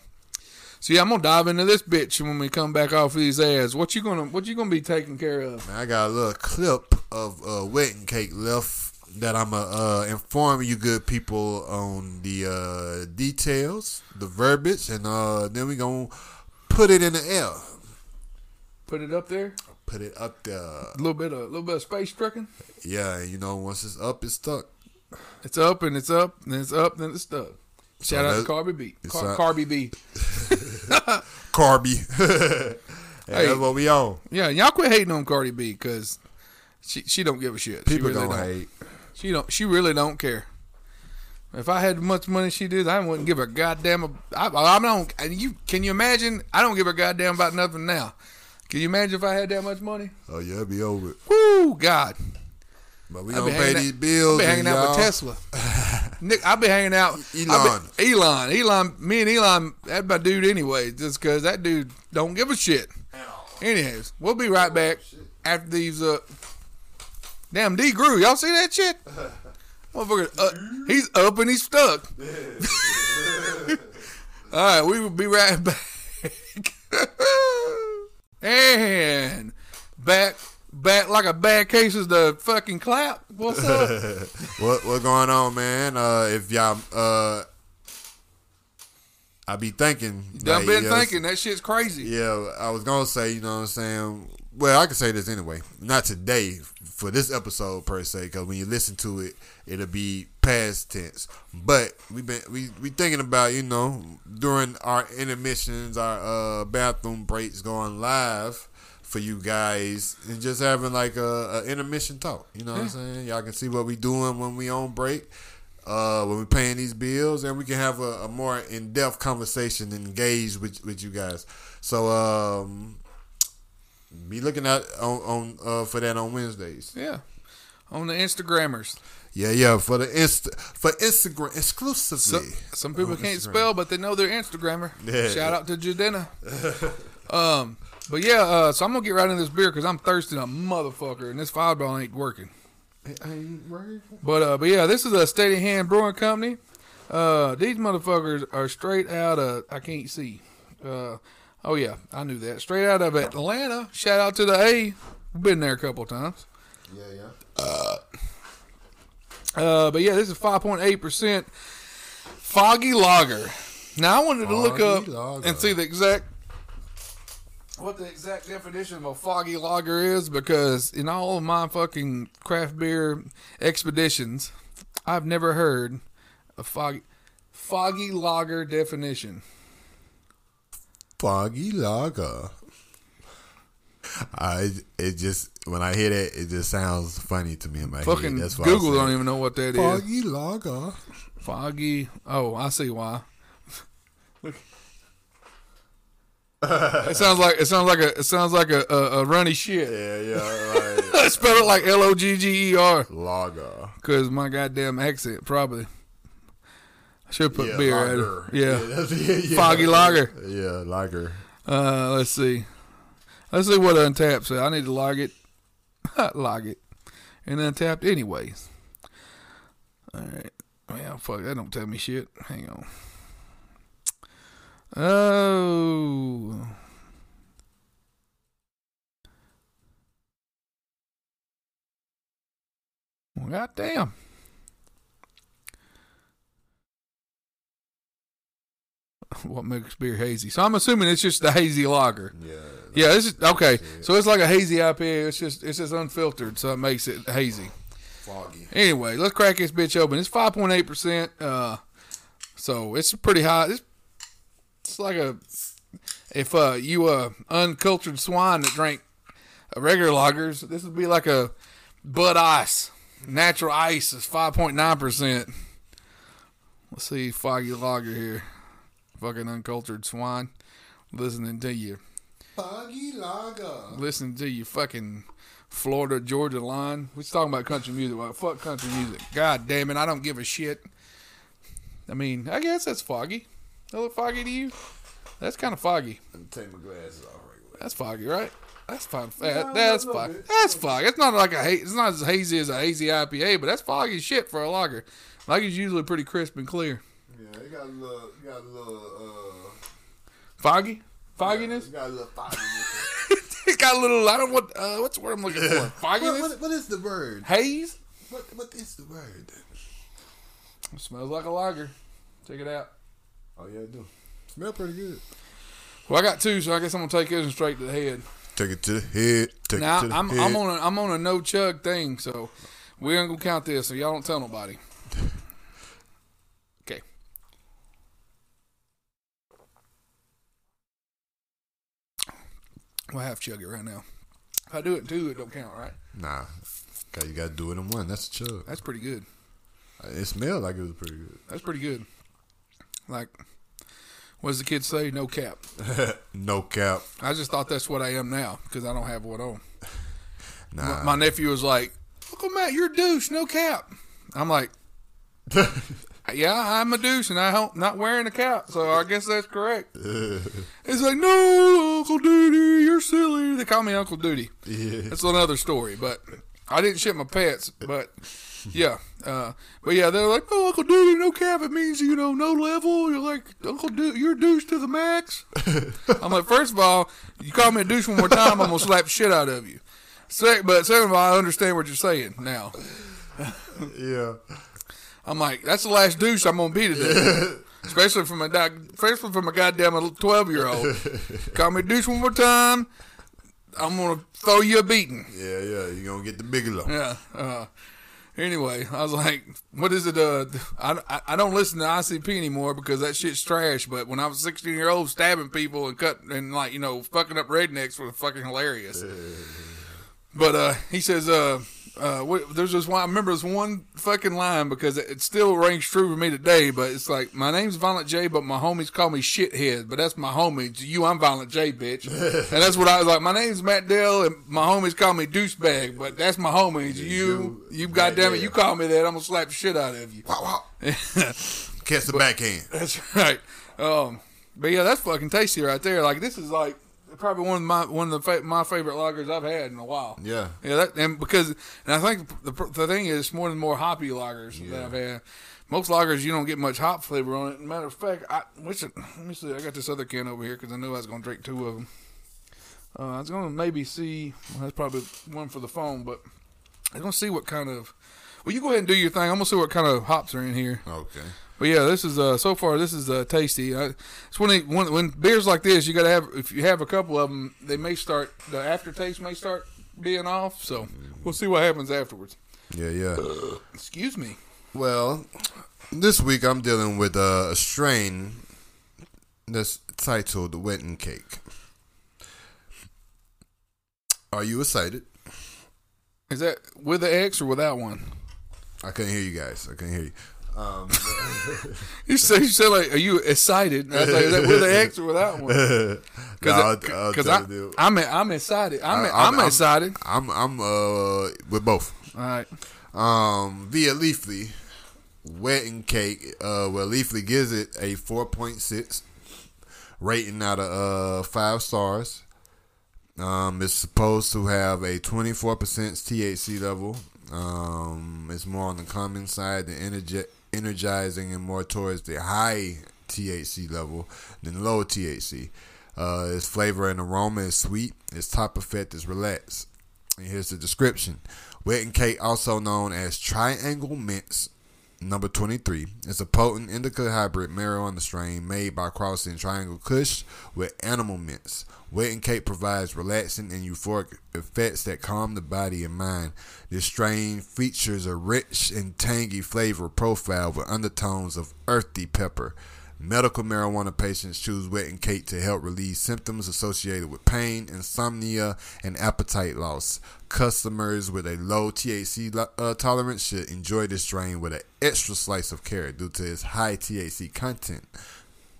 so yeah, I'm gonna dive into this bitch when we come back off these ads. What you gonna What you gonna be taking care of? Man, I got a little clip of uh, wedding cake left that I'm uh, uh, inform you good people on the uh, details, the verbiage, and uh, then we gonna put it in the air. Put it up there. Put it up there. A little bit of a little bit of space trucking. Yeah, you know, once it's up, it's stuck. It's up and it's up, then it's up, then it's stuck. Shout out to Carby B. Car- Carby B. [LAUGHS] Carby. [LAUGHS] Hey, that's what we on. Yeah, y'all quit hating on Cardi B because she she don't give a shit. People really gonna don't. hate. She don't. She really don't care. If I had much money she did, I wouldn't give a goddamn. I, I don't. and You can you imagine? I don't give a goddamn about nothing now. Can you imagine if I had that much money? Oh yeah, it'd be over. it. Woo, God! But we I've gonna pay these bills. I've been hanging out with y'all- Tesla. [LAUGHS] Nick, I've been hanging out. Elon. been- Elon. Elon. Me and Elon. That's my dude anyway. Just because that dude don't give a shit. Anyways, we'll be right back after these. Uh, damn, D grew. Y'all see that shit? [LAUGHS] Motherfucker, uh, he's up and he's stuck. [LAUGHS] [LAUGHS] All right, we will be right back. and back, back like a bad case is the fucking clap. What's up? [LAUGHS] What what going on, man? Uh, if y'all, uh, I be thinking. Done like, been yeah, thinking that shit's crazy. Yeah, I was gonna say, you know what I'm saying. Well, I can say this anyway. Not today for this episode per se, because when you listen to it, it'll be past tense. But we been we we thinking about you know during our intermissions, our uh, bathroom breaks, going live for you guys and just having like a, a intermission talk. You know what I'm saying? Y'all can see what we doing when we on break. Uh, when we paying these bills, and we can have a, a more in depth conversation and engage with with you guys. So um, be looking at on, on uh, for that on Wednesdays. Yeah. On the Instagrammers. Yeah, yeah, for the inst for Instagram So, exclusively. some people can't Instagram. spell, but they know their Instagrammer. Yeah. Shout out to Jadena. [LAUGHS] um, but yeah, uh, so I'm gonna get right into this beer because I'm thirsty, a motherfucker, and this fireball ain't working. I ain't worried. But uh, but yeah, this is a Steady Hand Brewing Company. Uh, these motherfuckers are straight out of I can't see. Uh, oh yeah, I knew that. Straight out of Atlanta. Shout out to the A. Been there a couple times. Yeah, yeah. Uh, uh, but yeah, this is 5.8% foggy lager. Now I wanted to look up lager. and see the exact what the exact definition of a foggy lager is because in all of my fucking craft beer expeditions, I've never heard a foggy foggy lager definition. Foggy lager. I it just when I hear that it just sounds funny to me in my Fucking head. That's why Google don't even know what that is. Foggy lager. Foggy. Oh, I see why. [LAUGHS] [LAUGHS] it sounds like it sounds like a it sounds like a, a, a runny shit. Yeah, yeah, [LAUGHS] right. I spell it like L O G G E R lager. because my goddamn accent probably. I should put Yeah, beer lager. it. Yeah. [LAUGHS] yeah, yeah. Foggy lager. Yeah, lager. Uh, let's see. Let's see what Untappd said. I need to log it. log it. And Untappd anyways. Alright. Well, fuck, that don't tell me shit. Hang on. Oh. Well, goddamn. [LAUGHS] What makes beer hazy? So I'm assuming it's just the hazy lager. Yeah. Yeah, this is okay. So it's like a hazy IPA. It's just it's just unfiltered, so it makes it hazy. Foggy. Anyway, let's crack this bitch open. It's five point eight percent. Uh, so it's pretty high. It's, it's like a if uh you uh uncultured swine that drank regular lagers, this would be like a Bud Ice. Natural ice is five point nine percent. Let's see, foggy lager here. Fucking uncultured swine. Listening to you Foggy lager. listening to you fucking Florida Georgia line. We was talking about country music. Well, fuck country music. God damn it, I don't give a shit. I mean, I guess that's foggy. That look foggy to you? That's kind of foggy. Let me take my glasses off right quick. That's foggy, right? That's fine. That, that's foggy. That's foggy. It's not like a ha- it's not as hazy as a hazy IPA, but that's foggy shit for a lager. Lager's usually pretty crisp and clear. Yeah, it got a little, got a little, uh, Foggy, fogginess. it got a little foggy. [LAUGHS] it's got a little. I don't want. Uh, what's the word I'm looking for? [LAUGHS] what, Fogginess. what, what is the word? Haze. What, what is the word? It smells like a lager. Check it out. Oh yeah, it do. Smell pretty good. Well, I got two, so I guess I'm gonna take this one straight to the head. Take it to the head. Take Now it to the I'm head. I'm on a I'm on a no chug thing, so we ain't gonna count this. So y'all don't tell nobody. [LAUGHS] Okay. Well, I have chug it right now. If I do it in two, it don't count, right? Nah, okay, you got to do it in one. That's a chug. That's pretty good. It smelled like it was pretty good. That's pretty good. Like, what does the kids say? No cap. [LAUGHS] no cap. I just thought that's what I am now because I don't have one on. [LAUGHS] Nah. My nephew was like, Uncle Matt, you're a douche, no cap. I'm like, [LAUGHS] yeah, I'm a douche and I don't wearing a cap, so I guess that's correct. It's like, no, Uncle Duty, you're silly. They call me Uncle Duty. yeah. That's another story, but I didn't ship my pets, but yeah, uh, but yeah, they're like, oh, Uncle Duty, no cap. It means you know no level. You're like Uncle Duty, you're a douche to the max. [LAUGHS] I'm like, first of all, you call me a douche one more time, I'm gonna slap shit out of you. Sec- but second of all, I understand what you're saying now. Yeah. I'm like, that's the last douche I'm gonna be today. [LAUGHS] Especially from a especially from a goddamn twelve year old. Call me a douche one more time. I'm gonna throw you a beating. Yeah, yeah. You're going to get the big Bigelow. Yeah. Uh, anyway, I was like, what is it? Uh, I, I, I don't listen to ICP anymore because that shit's trash. But when I was 16 year old, stabbing people and cut and like you know fucking up rednecks was fucking hilarious. But uh, he says, uh, uh, what, there's this one. I remember this one fucking line because it, it still rings true for me today. But it's like my name's Violent J, but my homies call me shithead. But that's my homie. To you, I'm Violent J, bitch. [LAUGHS] and that's what I was like. My name's Matt Dell, and my homies call me douchebag. But that's my homies. You, you, goddamn it, you call me that, I'm gonna slap the shit out of you. Wow, wow. [LAUGHS] Catch the backhand. That's [LAUGHS] right. Um, but yeah, that's fucking tasty right there. Like this is like probably one of my one of the fa- my favorite lagers I've had in a while. Yeah. Yeah, that, and because and I think the the thing is more and more hoppy lagers that I've had. Most lagers you don't get much hop flavor on it. Matter of fact, I which let me see. I got this other can over here because I knew I was gonna drink two of them. Uh, I was gonna maybe see. Well, that's probably one for the phone, but I was gonna see what kind of. Well, you go ahead and do your thing. I'm gonna see what kind of hops are in here. Okay. But yeah, this is uh so far this is uh tasty. I, it's when, it, when when beers like this, you gotta have if you have a couple of them, they may start the aftertaste may start being off. So we'll see what happens afterwards. Yeah, yeah. Excuse me. Well, this week I'm dealing with uh, a strain that's titled Wedding Cake. Are you excited? Is that with the X or without one? I couldn't hear you guys. I couldn't hear you. Um, [LAUGHS] You say you said like, are you excited? And I was like, is that with the X or without one? [LAUGHS] no, Because tell you. I'm I'm excited. I'm I- I'm- excited. I'm I'm uh with both. All right. Um, via Leafly, Wedding Cake. Uh, well, Leafly gives it a four point six rating out of uh five stars. Um, it's supposed to have a twenty four percent THC level. Um, it's more on the common side than energe- energizing and more towards the high THC level than low THC. Uh, its flavor and aroma is sweet. Its top effect is relaxed. And here's the description. Wedding cake, also known as triangle mints, number 23, is a potent indica hybrid marijuana strain made by crossing triangle kush with animal mints. Wedding cake provides relaxing and euphoric effects that calm the body and mind. This strain features a rich and tangy flavor profile with undertones of earthy pepper. Medical marijuana patients choose wedding cake to help relieve symptoms associated with pain, insomnia, and appetite loss. Customers with a low THC uh, tolerance should enjoy this strain with an extra slice of care due to its high THC content.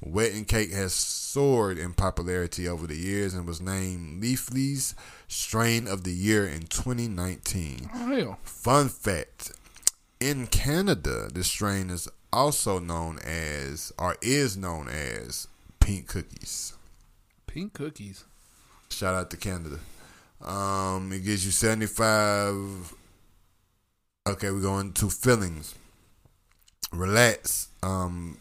Wedding Cake has soared in popularity over the years and was named Leafly's Strain of the Year in 2019. Oh. Fun fact in Canada, this strain is also known as, or is known as, pink cookies. Pink cookies. Shout out to Canada. Um, it gives you 75. Okay, we're going to fillings. Relax. Um,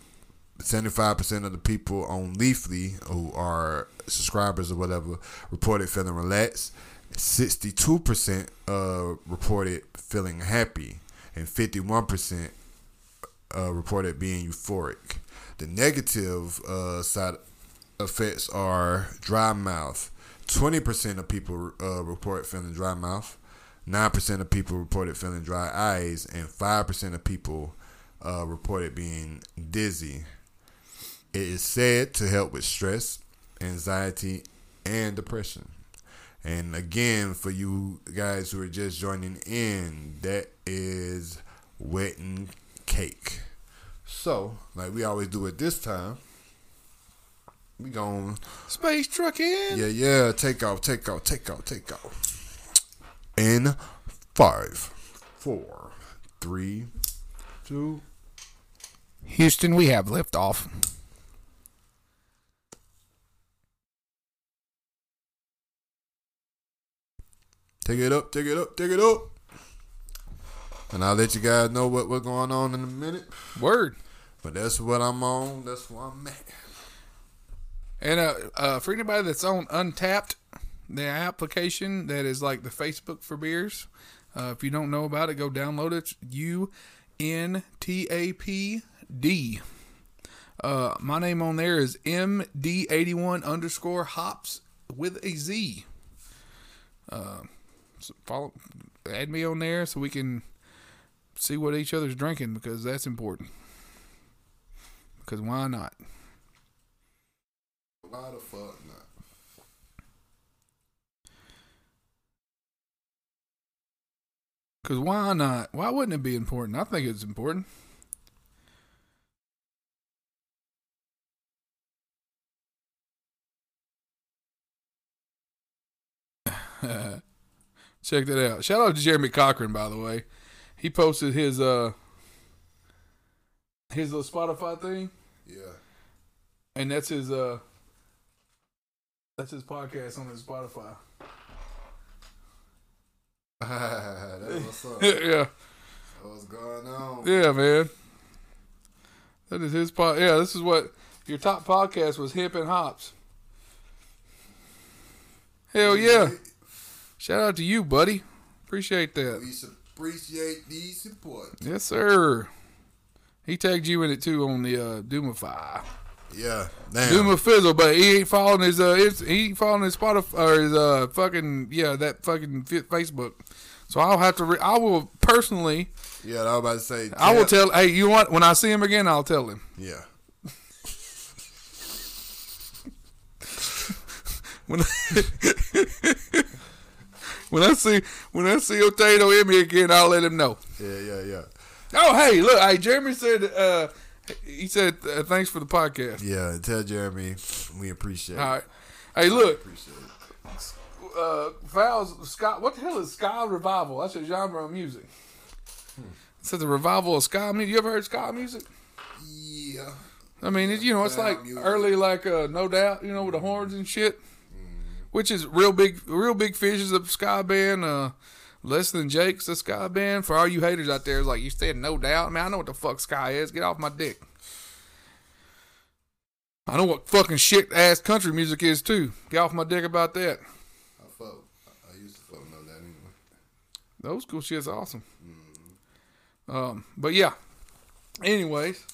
75% of the people on Leafly who are subscribers or whatever reported feeling relaxed. 62% uh, reported feeling happy. And 51% uh, reported being euphoric. The negative uh, side effects are dry mouth. 20% of people uh, report feeling dry mouth. 9% of people reported feeling dry eyes. And 5% of people uh, reported being dizzy. It is said to help with stress, anxiety, and depression. And again, for you guys who are just joining in, that is wet and cake. So, like we always do at this time, we going Space trucking. yeah, yeah, take off, take off, take off, take off. In five, four, three, two. Houston, we have liftoff. Take it up, take it up, take it up. And I'll let you guys know what what's going on in a minute. Word. But that's what I'm on. That's where I'm at. And uh, uh, for anybody that's on Untappd, the application that is like the Facebook for beers, uh, if you don't know about it, go download it. U N T A P D. Uh, my name on there is MD81 underscore hops with a Z. Uh, so follow, add me on there so we can see what each other's drinking because that's important. Because why not? Why the fuck not? Because why not? Why wouldn't it be important? I think it's important. [LAUGHS] Check that out. Shout out to Jeremy Cochran, by the way. He posted his uh his little Spotify thing, Yeah. and that's his uh that's his podcast on his Spotify. [LAUGHS] that's what's up. [LAUGHS] yeah. What's going on? Yeah, man. That is his pod. Yeah, this is what your top podcast was. Hip and Hops. Hell yeah! Shout out to you, buddy. Appreciate that. Appreciate the support. Yes, sir. He tagged you in it too on the uh, Doomify. Yeah. Damn. Dooma Fizzle, but he ain't following his uh, he ain't following his Spotify or his uh fucking yeah that fucking Facebook. So I'll have to. Re- I will personally. yeah, I was about to say. I will tell. Hey, you want? When I see him again, I'll tell him. Yeah. [LAUGHS] when [LAUGHS] when I see when I see Otato in me again, I'll let him know. Yeah, yeah, yeah. Oh, hey, look, hey, Jeremy said uh, he said uh, thanks for the podcast. Yeah, tell Jeremy we appreciate All it. right, hey, look, Appreciate it. uh, Val's Scott. What the hell is ska revival? That's a genre of music. It says the revival of ska music. You ever heard ska music? Yeah. I mean, it, you know, it's like music. early, like uh, No Doubt, you know, with the horns and shit, which is real big. Reel Big Fish is a ska band. Uh, Less than Jake's a ska band. For all you haters out there, it's like you said, No Doubt. Man, I know what the fuck sky is. Get off my dick. I know what fucking shit ass country music is too. Get off my dick about that. I fuck. I used to fuck know that anyway. The old school shit's awesome. Um, but yeah. Anyways,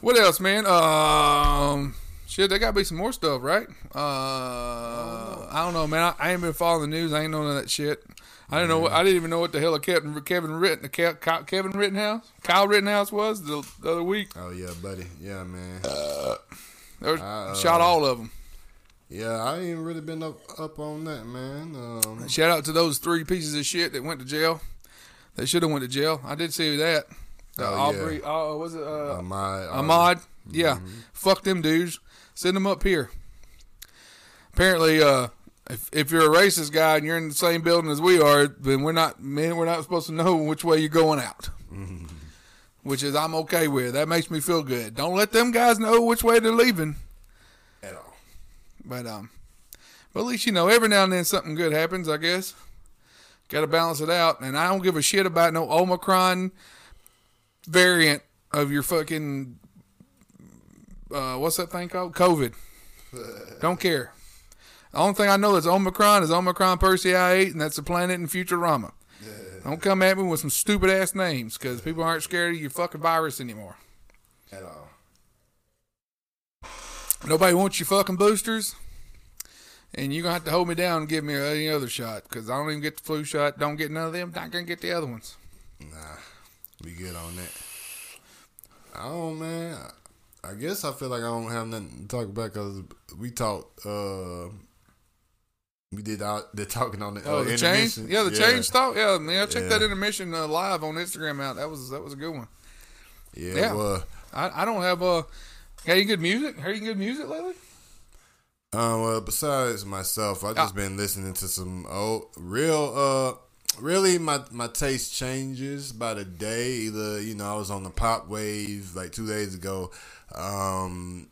what else, man? Um, shit, there gotta be some more stuff, right? Uh, I don't know, man. I, I ain't been following the news. I ain't know none of that shit. I didn't know. What, I didn't even know what the hell a Kevin Kevin Ritten Ke- Kevin Rittenhouse Kyle Rittenhouse was the, the other week. Oh yeah, buddy. Yeah, man. Was, Uh, shot all of them. Yeah, I ain't really been up up on that, man. Um, Shout out to those three pieces of shit that went to jail. They should have went to jail. I did see that. Uh, Oh, yeah. Arbery, uh, was it uh, uh, my Ahmaud. Yeah. Fuck them dudes. Send them up here. Apparently, uh, if, if you're a racist guy and you're in the same building as we are, then we're not men. We're not supposed to know which way you're going out. Which is I'm okay with. That makes me feel good. Don't let them guys know which way they're leaving. at all. But um, but at least you know every now and then something good happens. I guess. Got to balance it out, and I don't give a shit about no Omicron variant of your fucking uh, what's that thing called? COVID. don't care. The only thing I know that's Omicron is Omicron Persei 8, and that's the planet in Futurama. Don't come at me with some stupid ass names because people aren't scared of your fucking virus anymore. At all. Nobody wants your fucking boosters. And you're going to have to hold me down and give me any other shot because I don't even get the flu shot. Don't get none of them. Not going to get the other ones. Nah, we good on that. Don't, man. I guess I feel like I don't have nothing to talk about because we talked uh, We did all the talking on the, Oh, uh, the change. Yeah, the change thought. Yeah, man. Check Yeah. that intermission uh, live on Instagram out. That was that was a good one. Yeah, Yeah. well, I, I don't have uh, any good music. Heard any good music lately? Um, well, besides myself, I've just Ah. been listening to some old, real, uh, really my my taste changes by the day. Either you know I was on the pop wave like two days ago, um,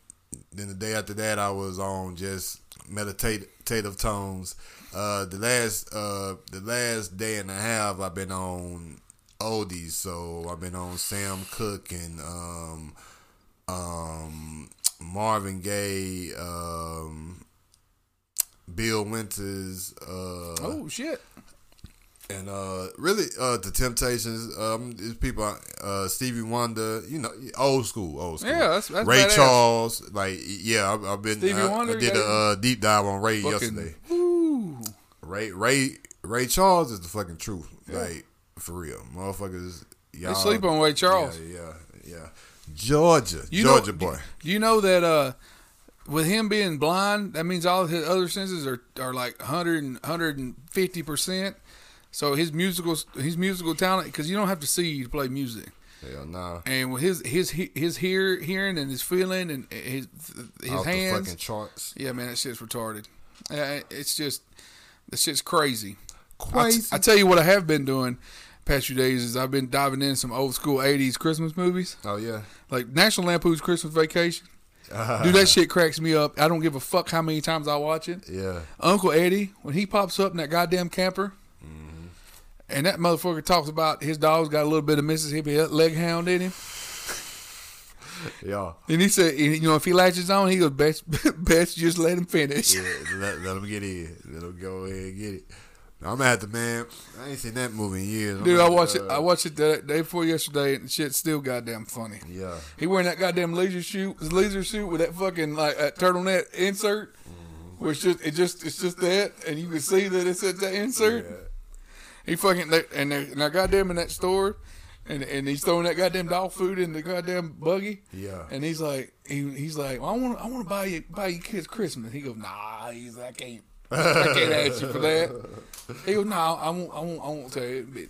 then the day after that I was on just meditative tones. Uh, the last uh the last day and a half I've been on oldies, so I've been on Sam Cooke and um um Marvin Gaye, um, Bill Withers, uh, Oh shit! And uh, really uh, the Temptations. Um, these people, uh, Stevie Wonder, you know, old school, old school. Yeah, that's- that's Ray badass. Charles. Like, yeah, I've, I've been. Stevie I, Wonder, I did yeah. a uh, deep dive on Ray Fucking- yesterday. Woo. Ray, Ray, Ray Charles is the fucking truth. Like for real, motherfuckers. Y'all They sleep on Ray Charles. Yeah, yeah, yeah. Georgia, You know- Georgia boy. Do you know that uh, with him being blind, that means all of his other senses are, are like 100 and 150 percent. So his musical his musical talent because you don't have to see to play music. Hell nah. And with his his his hear hearing and his feeling and his his Off the fucking charts. yeah, man, that shit's retarded. Uh, It's just that shit's crazy. Crazy. I tell you what I have been doing past few days is I've been diving in some old school '80s Christmas movies oh yeah. like National Lampoon's Christmas Vacation. [LAUGHS] Dude, that shit cracks me up. I don't give a fuck how many times I watch it. Yeah. Uncle Eddie, when he pops up in that goddamn camper, and that motherfucker talks about his dog's got a little bit of Mississippi leg hound in him, Yeah. and he said, you know, if he latches on, he goes, best, [LAUGHS] best just let him finish. Yeah, let, let them get in. Let him go ahead and get it. I'm at the man. I ain't seen that movie in years. Dude, I at, watched it. uh, I watched it the day before yesterday, and shit's still goddamn funny. Yeah. He wearing that goddamn laser suit, laser suit with that fucking like that turtleneck insert, which just it just it's just that, and you can see that it's at that insert. Yeah. He fucking they, and they and I goddamn in that store, and and he's throwing that goddamn dog food in the goddamn buggy. Yeah. And he's like, he, he's like, well, I want I want to buy you buy you kids Christmas. He goes, nah, he's I can't. I can't ask you for that. He goes, no, I won't. I won't. I won't tell you. It'd be,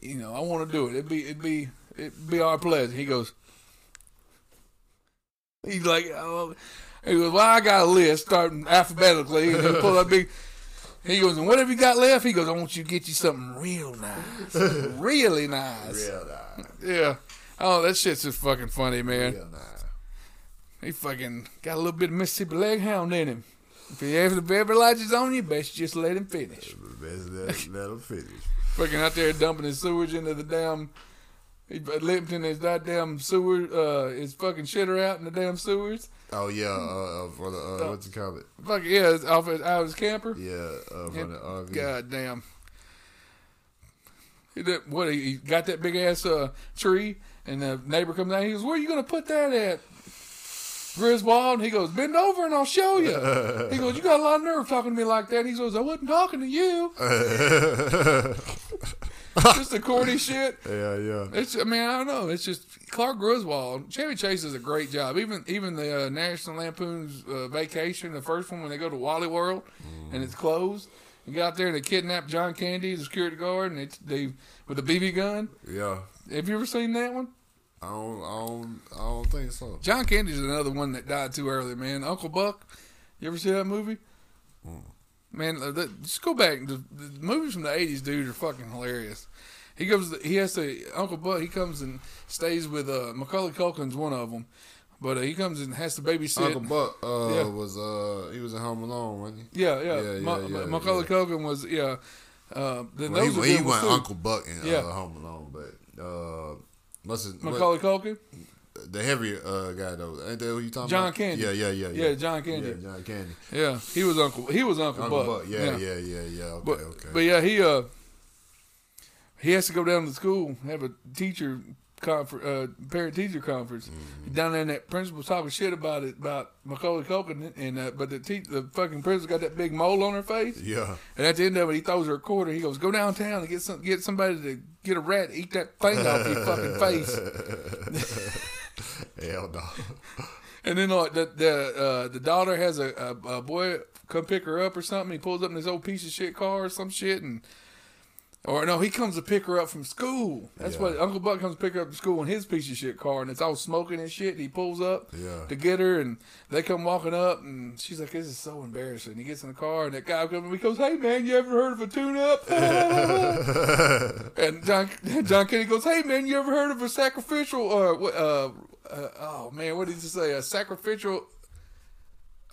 you know, I want to do it. It'd be. It'd be. It'd be our pleasure. He goes. He's like, oh. he goes, well, I got a list starting alphabetically. And he pull that big. He goes, and what have you got left? He goes, I want you to get you something real nice, [LAUGHS] really nice. Real nah. Yeah. Oh, that shit's just fucking funny, man. Real nah. He fucking got a little bit of Mississippi leg hound in him. If he ever, if he ever latches on you, best just let him finish. Best let, let them finish. Fucking out there dumping his sewage into the damn. He limping his goddamn sewer, uh, his fucking shitter out in the damn sewers. Oh yeah, uh, uh, for the uh, what you call it? Fuck yeah, it's off his, out of his camper. Yeah, uh, for the RV. God. He did, what he he got that big ass uh, tree, and the neighbor comes out. He goes, "Where are you gonna put that at?" Griswold, and he goes, "Bend over and I'll show you." [LAUGHS] he goes, "You got a lot of nerve talking to me like that." He goes, "I wasn't talking to you." [LAUGHS] [LAUGHS] just the corny shit. [LAUGHS] yeah, yeah. It's, I mean, I don't know. It's just Clark Griswold. Chevy Chase does a great job. Even even the uh, National Lampoon's uh, Vacation, the first one when they go to Wally World and it's closed. You get out there and they kidnap John Candy, the security guard, and they, they with a BB gun. Yeah. Have you ever seen that one? I don't, I don't, I don't think so. John Candy's another one that died too early, man. Uncle Buck. You ever see that movie? Man, the, just go back. The, the movies from the '80s, dude, are fucking hilarious. He goes. He has to. Uncle Buck. He comes and stays with uh, Macaulay Culkin's one of them, but uh, he comes and has to babysit. Uncle Buck uh, Yeah. was uh, he was at Home Alone, wasn't he? Yeah, yeah. Yeah, Ma- yeah, yeah, Macaulay yeah. Culkin was yeah. Uh, then Well, those he, he went too. Uncle Buck in Yeah. uh, Home Alone, but uh, what's his, what, Macaulay Culkin. The heavier uh, guy though? Ain't that who you talking John about? Candy. Yeah, yeah, yeah, Yeah, John Candy. Yeah, John Candy. Yeah, he was Uncle. He was Uncle, Uncle Buck. Buck. Yeah, yeah, yeah, yeah. Okay, But okay. but yeah, he uh he has to go down to school have a teacher conference, uh, parent teacher conference. Mm-hmm. Down there, and that principal's talking shit about it about Macaulay Culkin, and uh, but the te- the fucking principal got that big mole on her face. yeah. And at the end of it, he throws her a quarter. He goes, "Go downtown and get some, get somebody to get a rat, eat that thing off your fucking face." [LAUGHS] [LAUGHS] Hell no. [LAUGHS] And then like the the uh, the daughter has a, a, a boy come pick her up or something. He pulls up in his old piece of shit car or some shit, and or no, he comes to pick her up from school. That's Yeah. what Uncle Buck comes to pick her up from school in his piece of shit car, and it's all smoking and shit. And he pulls up Yeah. to get her, and they come walking up, and she's like, "This is so embarrassing." He gets in the car, and that guy comes and he goes, "Hey man, you ever heard of a tune-up?" [LAUGHS] and John John Candy goes, "Hey man, you ever heard of a sacrificial? Uh, uh, uh oh man, what did he say? A sacrificial."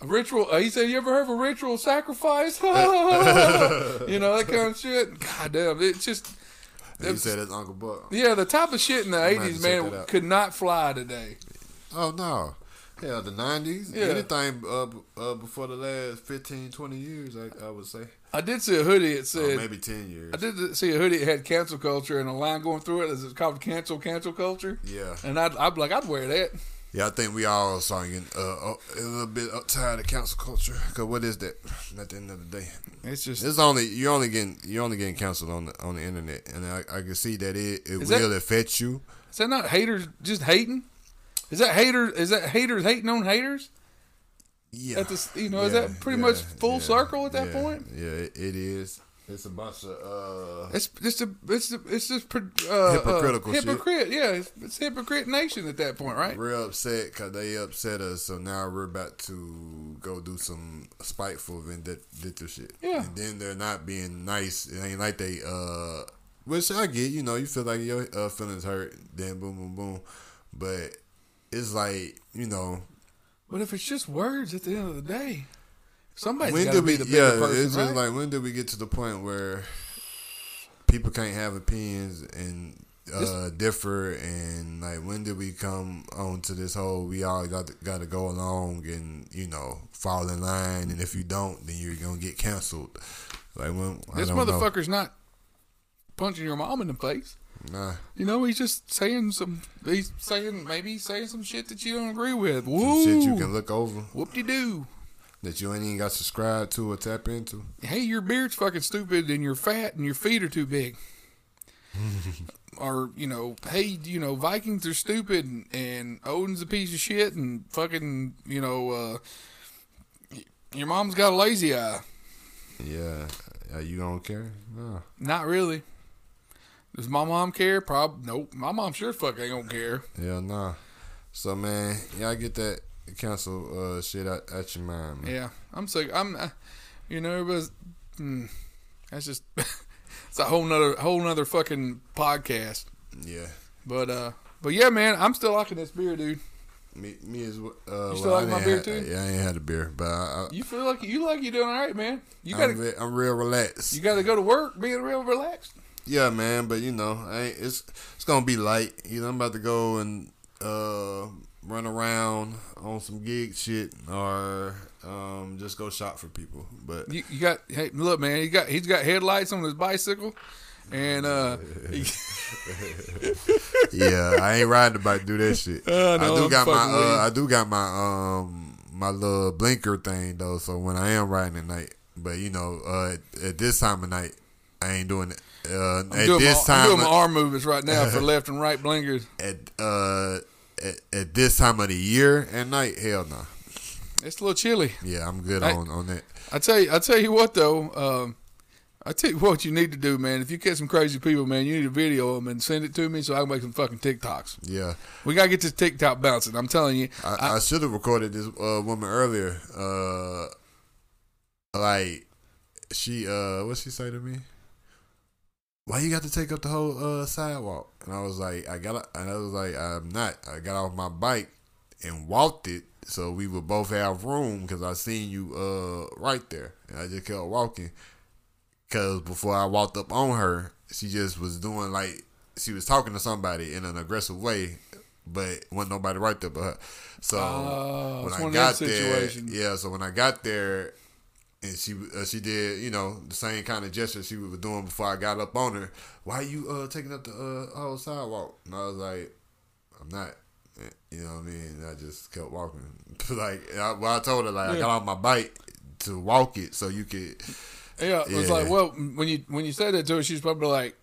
A ritual. Uh, he said, "You ever heard of a ritual sacrifice?" [LAUGHS] [LAUGHS] you know that kind of shit. God damn, it's just You said it's Uncle Buck. yeah, the type of shit in the eighties, man, could not fly today. Oh no. Hell, the nineties. Yeah. Anything uh, uh, before the last 15, 20 years, I, I would say. I did see a hoodie. It Or said, maybe ten years. I did see a hoodie that had cancel culture and a line going through it. Is it. It's called cancel cancel culture. Yeah. And I'd, I'd be like, I'd wear that. Yeah, I think we all starting getting uh, uh, a little bit tired of cancel culture. Cause what is that? At the end of the day, It's just it's only you're only getting you're only getting canceled on the on the internet, and I, I can see that it it Is will that- affect you. is that not haters just hating? Is that haters? Is that haters hating on haters? Yeah, At the- you know, is that pretty much full circle at that yeah, point? Yeah, it, it is. It's a bunch of uh, It's just a, it's a, it's just uh, uh, Hypocritical shit. hypocrite. Yeah, it's, it's hypocrite nation at that point, right? real upset because they upset us. So now we're about to go do some spiteful vindictive shit. Yeah. and then they're not being nice. It ain't like they uh, which I get. You know, you feel like your uh, feelings hurt. Then boom, boom, boom. But it's like you know, But if it's just words at the end of the day, somebody's when did we? Yeah, person, it's just right? like when did we get to the point where people can't have opinions and uh, differ, and like when did we come on to this whole we all got to, got to go along and you know fall in line, and if you don't, then you're gonna get canceled. Like when this don't know. motherfucker's not punching your mom in the face. Nah, You know, he's just saying some. He's saying maybe he's saying some shit that you don't agree with. some shit you can look over Whoop de doo. That you ain't even got subscribed to or tap into. Hey, your beard's fucking stupid, and you're fat, and your feet are too big. [LAUGHS] or you know, hey, you know, Vikings are stupid, and, and Odin's a piece of shit, and fucking, you know, uh, your mom's got a lazy eye. Yeah, uh, you don't care? No. Not really. Does my mom care? Prob nope. My mom sure fuck ain't gonna care. Yeah, nah. So man, y'all get that cancel uh, shit out, out your mind, man. Yeah, I'm sick. I'm, uh, you know, it was. Mm, that's just. [LAUGHS] it's a whole nother whole nother fucking podcast. Yeah. But uh, but yeah, man, I'm still liking this beer, dude. Me, me as well. Uh, You still well, like my beer had- too? Yeah, I ain't had a beer, but I, I, You feel like you like you doing all right, man. You I'm, gotta re- I'm real relaxed. you gotta go to work being real relaxed. yeah, man, but you know, I ain't, it's it's gonna be light. You know, I'm about to go and uh, run around on some gig shit or um, just go shop for people. But You, you got hey look, man. He got he's got headlights on his bicycle, and uh, [LAUGHS] yeah, I ain't riding the bike to do that shit. [LAUGHS] Uh, no, I do I'm got my fucking with you. uh, I do got my um my little blinker thing though. So when I am riding at night, but you know, uh, at, this time of night, I ain't doing it. Uh, I'm, at this my, I'm doing my arm movements right now for left and right blinkers. [LAUGHS] at uh at, at this time of the year at night, hell no. It's a little chilly. Yeah, I'm good Hey. on on that. I tell you, I tell you what though. Um, I tell you what you need to do, man. If you catch some crazy people, man, you need to video them and send it to me so I can make some fucking TikToks. Yeah, We gotta get this TikTok bouncing. I'm telling you. I, I, should have recorded this uh, woman earlier. Uh, like she uh, what she say to me? Why you got to take up the whole uh, sidewalk? And I was like, I got, and I was like, I'm not. I got off my bike and walked it so we would both have room because I seen you uh right there, and I just kept walking. Cause before I walked up on her, she just was doing like she was talking to somebody in an aggressive way, but wasn't nobody right there but her. So Oh, when I got there, yeah. So when I got there, and she uh, she did you know the same kind of gesture she was doing before I got up on her. Why are you uh taking up the uh, whole sidewalk? And I was like, I'm not. You know what I mean? And I just kept walking. [LAUGHS] like, I, well, I told her like I got off my bike to walk it so you could. Yeah, it was Yeah. like, well, when you when you said that to her, she's probably like,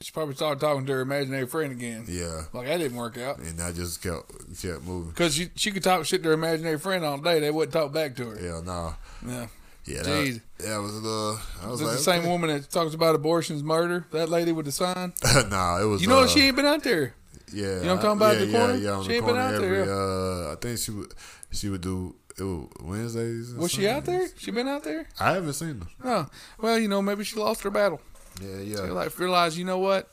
she probably started talking to her imaginary friend again. Yeah, Like that didn't work out and I just kept kept moving. because she she could talk shit to her imaginary friend all day. They wouldn't talk back to her. Hell no. Yeah. Yeah, Jeez. that, that was a little. I was this like, the same okay. woman that talks about abortion's murder? That lady with the sign? [LAUGHS] nah, it was. You know uh, she ain't been out there. Yeah, You know what I'm talking about Yeah, the yeah, corner? Yeah, on She the ain't been out there, every. yeah. Uh, I think she would. She would do it was Wednesdays. Was she out there? She been out there? I haven't seen her. Oh, well, you know, maybe she lost her battle. Yeah, yeah. like realized, you know what?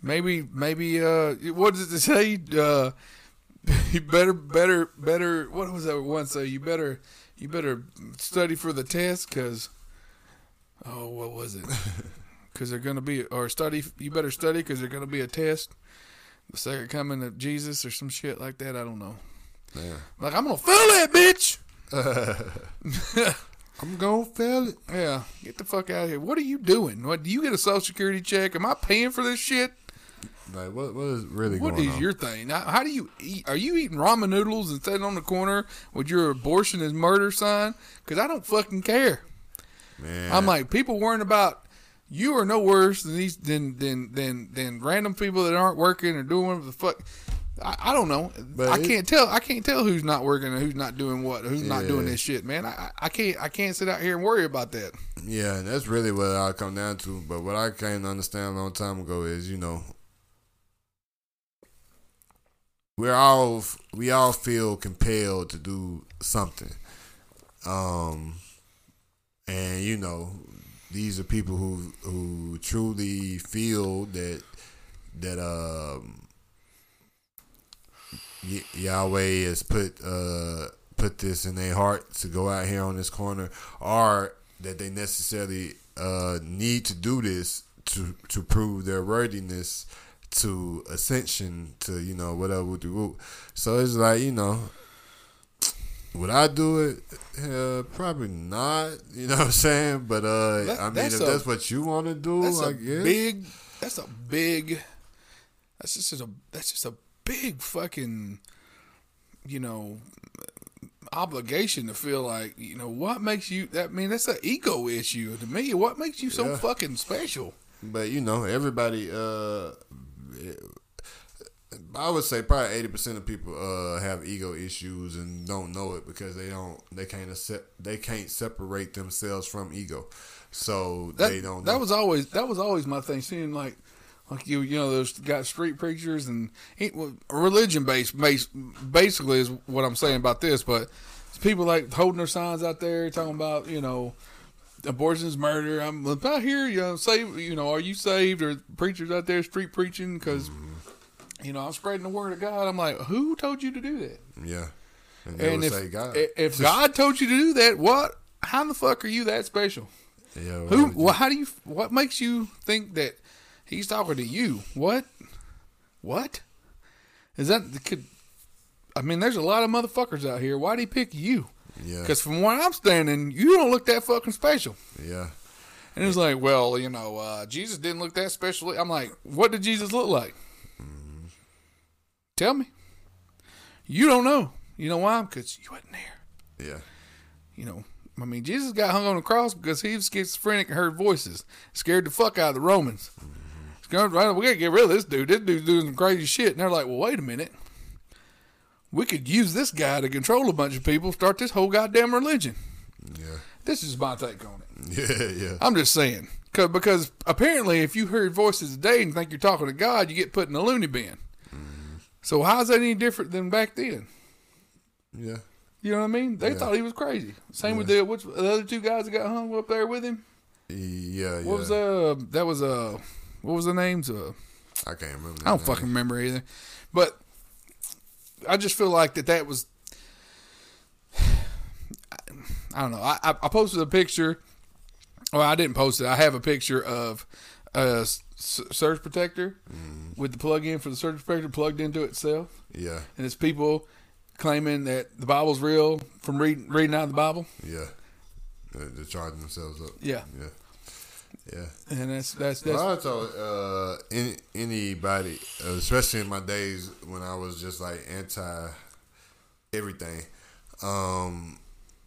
Maybe, maybe. Uh, what does it say? Uh, [LAUGHS] you better, better, better. What was that one say? You better, you better study for the test, cause. Oh, what was it? [LAUGHS] Because they're gonna be, or study. You better study, cause they're gonna be a test. The second coming of Jesus, or some shit like that. I don't know. yeah. Like I'm gonna fail that bitch. [LAUGHS] I'm gonna fail it. Yeah, get the fuck out of here. What are you doing? What do you get a social security check? Am I paying for this shit? Like, what? What is really What is on? your thing? Now, how do you eat? Are you eating ramen noodles and sitting on the corner with your abortion is murder sign? Because I don't fucking care. Man, I'm like people worrying about you are no worse than these than than than than random people that aren't working or doing whatever the fuck. I, I don't know. But I it- can't tell. I can't tell who's not working and who's not doing what. Who's not doing this shit, man. I, I I can't. I can't sit out here and worry about that. Yeah, that's really what I come down to. But what I came to understand a long time ago is, you know, we're all we all feel compelled to do something, um, and you know, these are people who who truly feel that that um, Yahweh has put uh put this in their heart to go out here on this corner, or that they necessarily uh need to do this to to prove their worthiness to ascension to you know whatever the root. So it's like you know. Would I do it? Uh, probably not. [LAUGHS] You know what I'm saying? But uh, That- I mean, that's if a- that's what you want to do, That's I a guess. big. That's a big. That's just a. That's just a big fucking. You know, obligation to feel like you know what makes you. That I mean, that's an ego issue to me. What makes you so Yeah. fucking special? But you know, everybody. Uh, I would say probably eighty percent of people uh, have ego issues and don't know it because they don't. They can't accept. They can't separate themselves from ego, so That, they don't. that know. was always that was always my thing. Seeing like like you you know those got street preachers and religion based base basically is what I'm saying about this. But it's people like holding their signs out there talking about you know abortion's murder. I'm out here, you know, save. You know, are you saved? Or preachers out there street preaching because. You know, I'm spreading the word of God. I'm like, who told you to do that? yeah. And And if say God. if [LAUGHS] God told you to do that, what? How the fuck are you that special? yeah, why Who? Well, how do you? What makes you think that he's talking to you? What? What? Is that? Could, I mean, there's a lot of motherfuckers out here. Why'd he pick you? Yeah, Because from where I'm standing, you don't look that fucking special. yeah. And it's like, well, you know, uh, Jesus didn't look that special. I'm like, what did Jesus look like? Tell me. You don't know. You know why? Because you wasn't there. Yeah, You know, I mean, Jesus got hung on the cross because he was schizophrenic and heard voices, scared the fuck out of the Romans. Scared, right, we gotta get rid of this dude. This dude's doing some crazy shit. And they're like, well, wait a minute. We could use this guy to control a bunch of people, start this whole goddamn religion. yeah, This is my take on it. [LAUGHS] yeah, yeah. I'm just saying. Because because apparently, if you heard voices today and think you're talking to God, you get put in a loony bin. So, how's that any different than back then? yeah. You know what I mean? They Yeah. thought he was crazy. Same with the which the other two guys that got hung up there with him. Yeah, yeah. What was uh that was uh what was the names? Uh, I can't remember. I don't the fucking remember either. But I just feel like that that was [SIGHS] I don't know. I I posted a picture. Well, I didn't post it. I have a picture of a surge protector Mm-hmm. with the plug-in for the surge protector plugged into itself, Yeah, and it's people claiming that the Bible's real from reading reading out of the Bible. yeah. They're charging themselves up. Yeah, Yeah, yeah. and that's that's that's Well, I told uh, any, anybody, uh, especially in my days when I was just like anti everything. Um,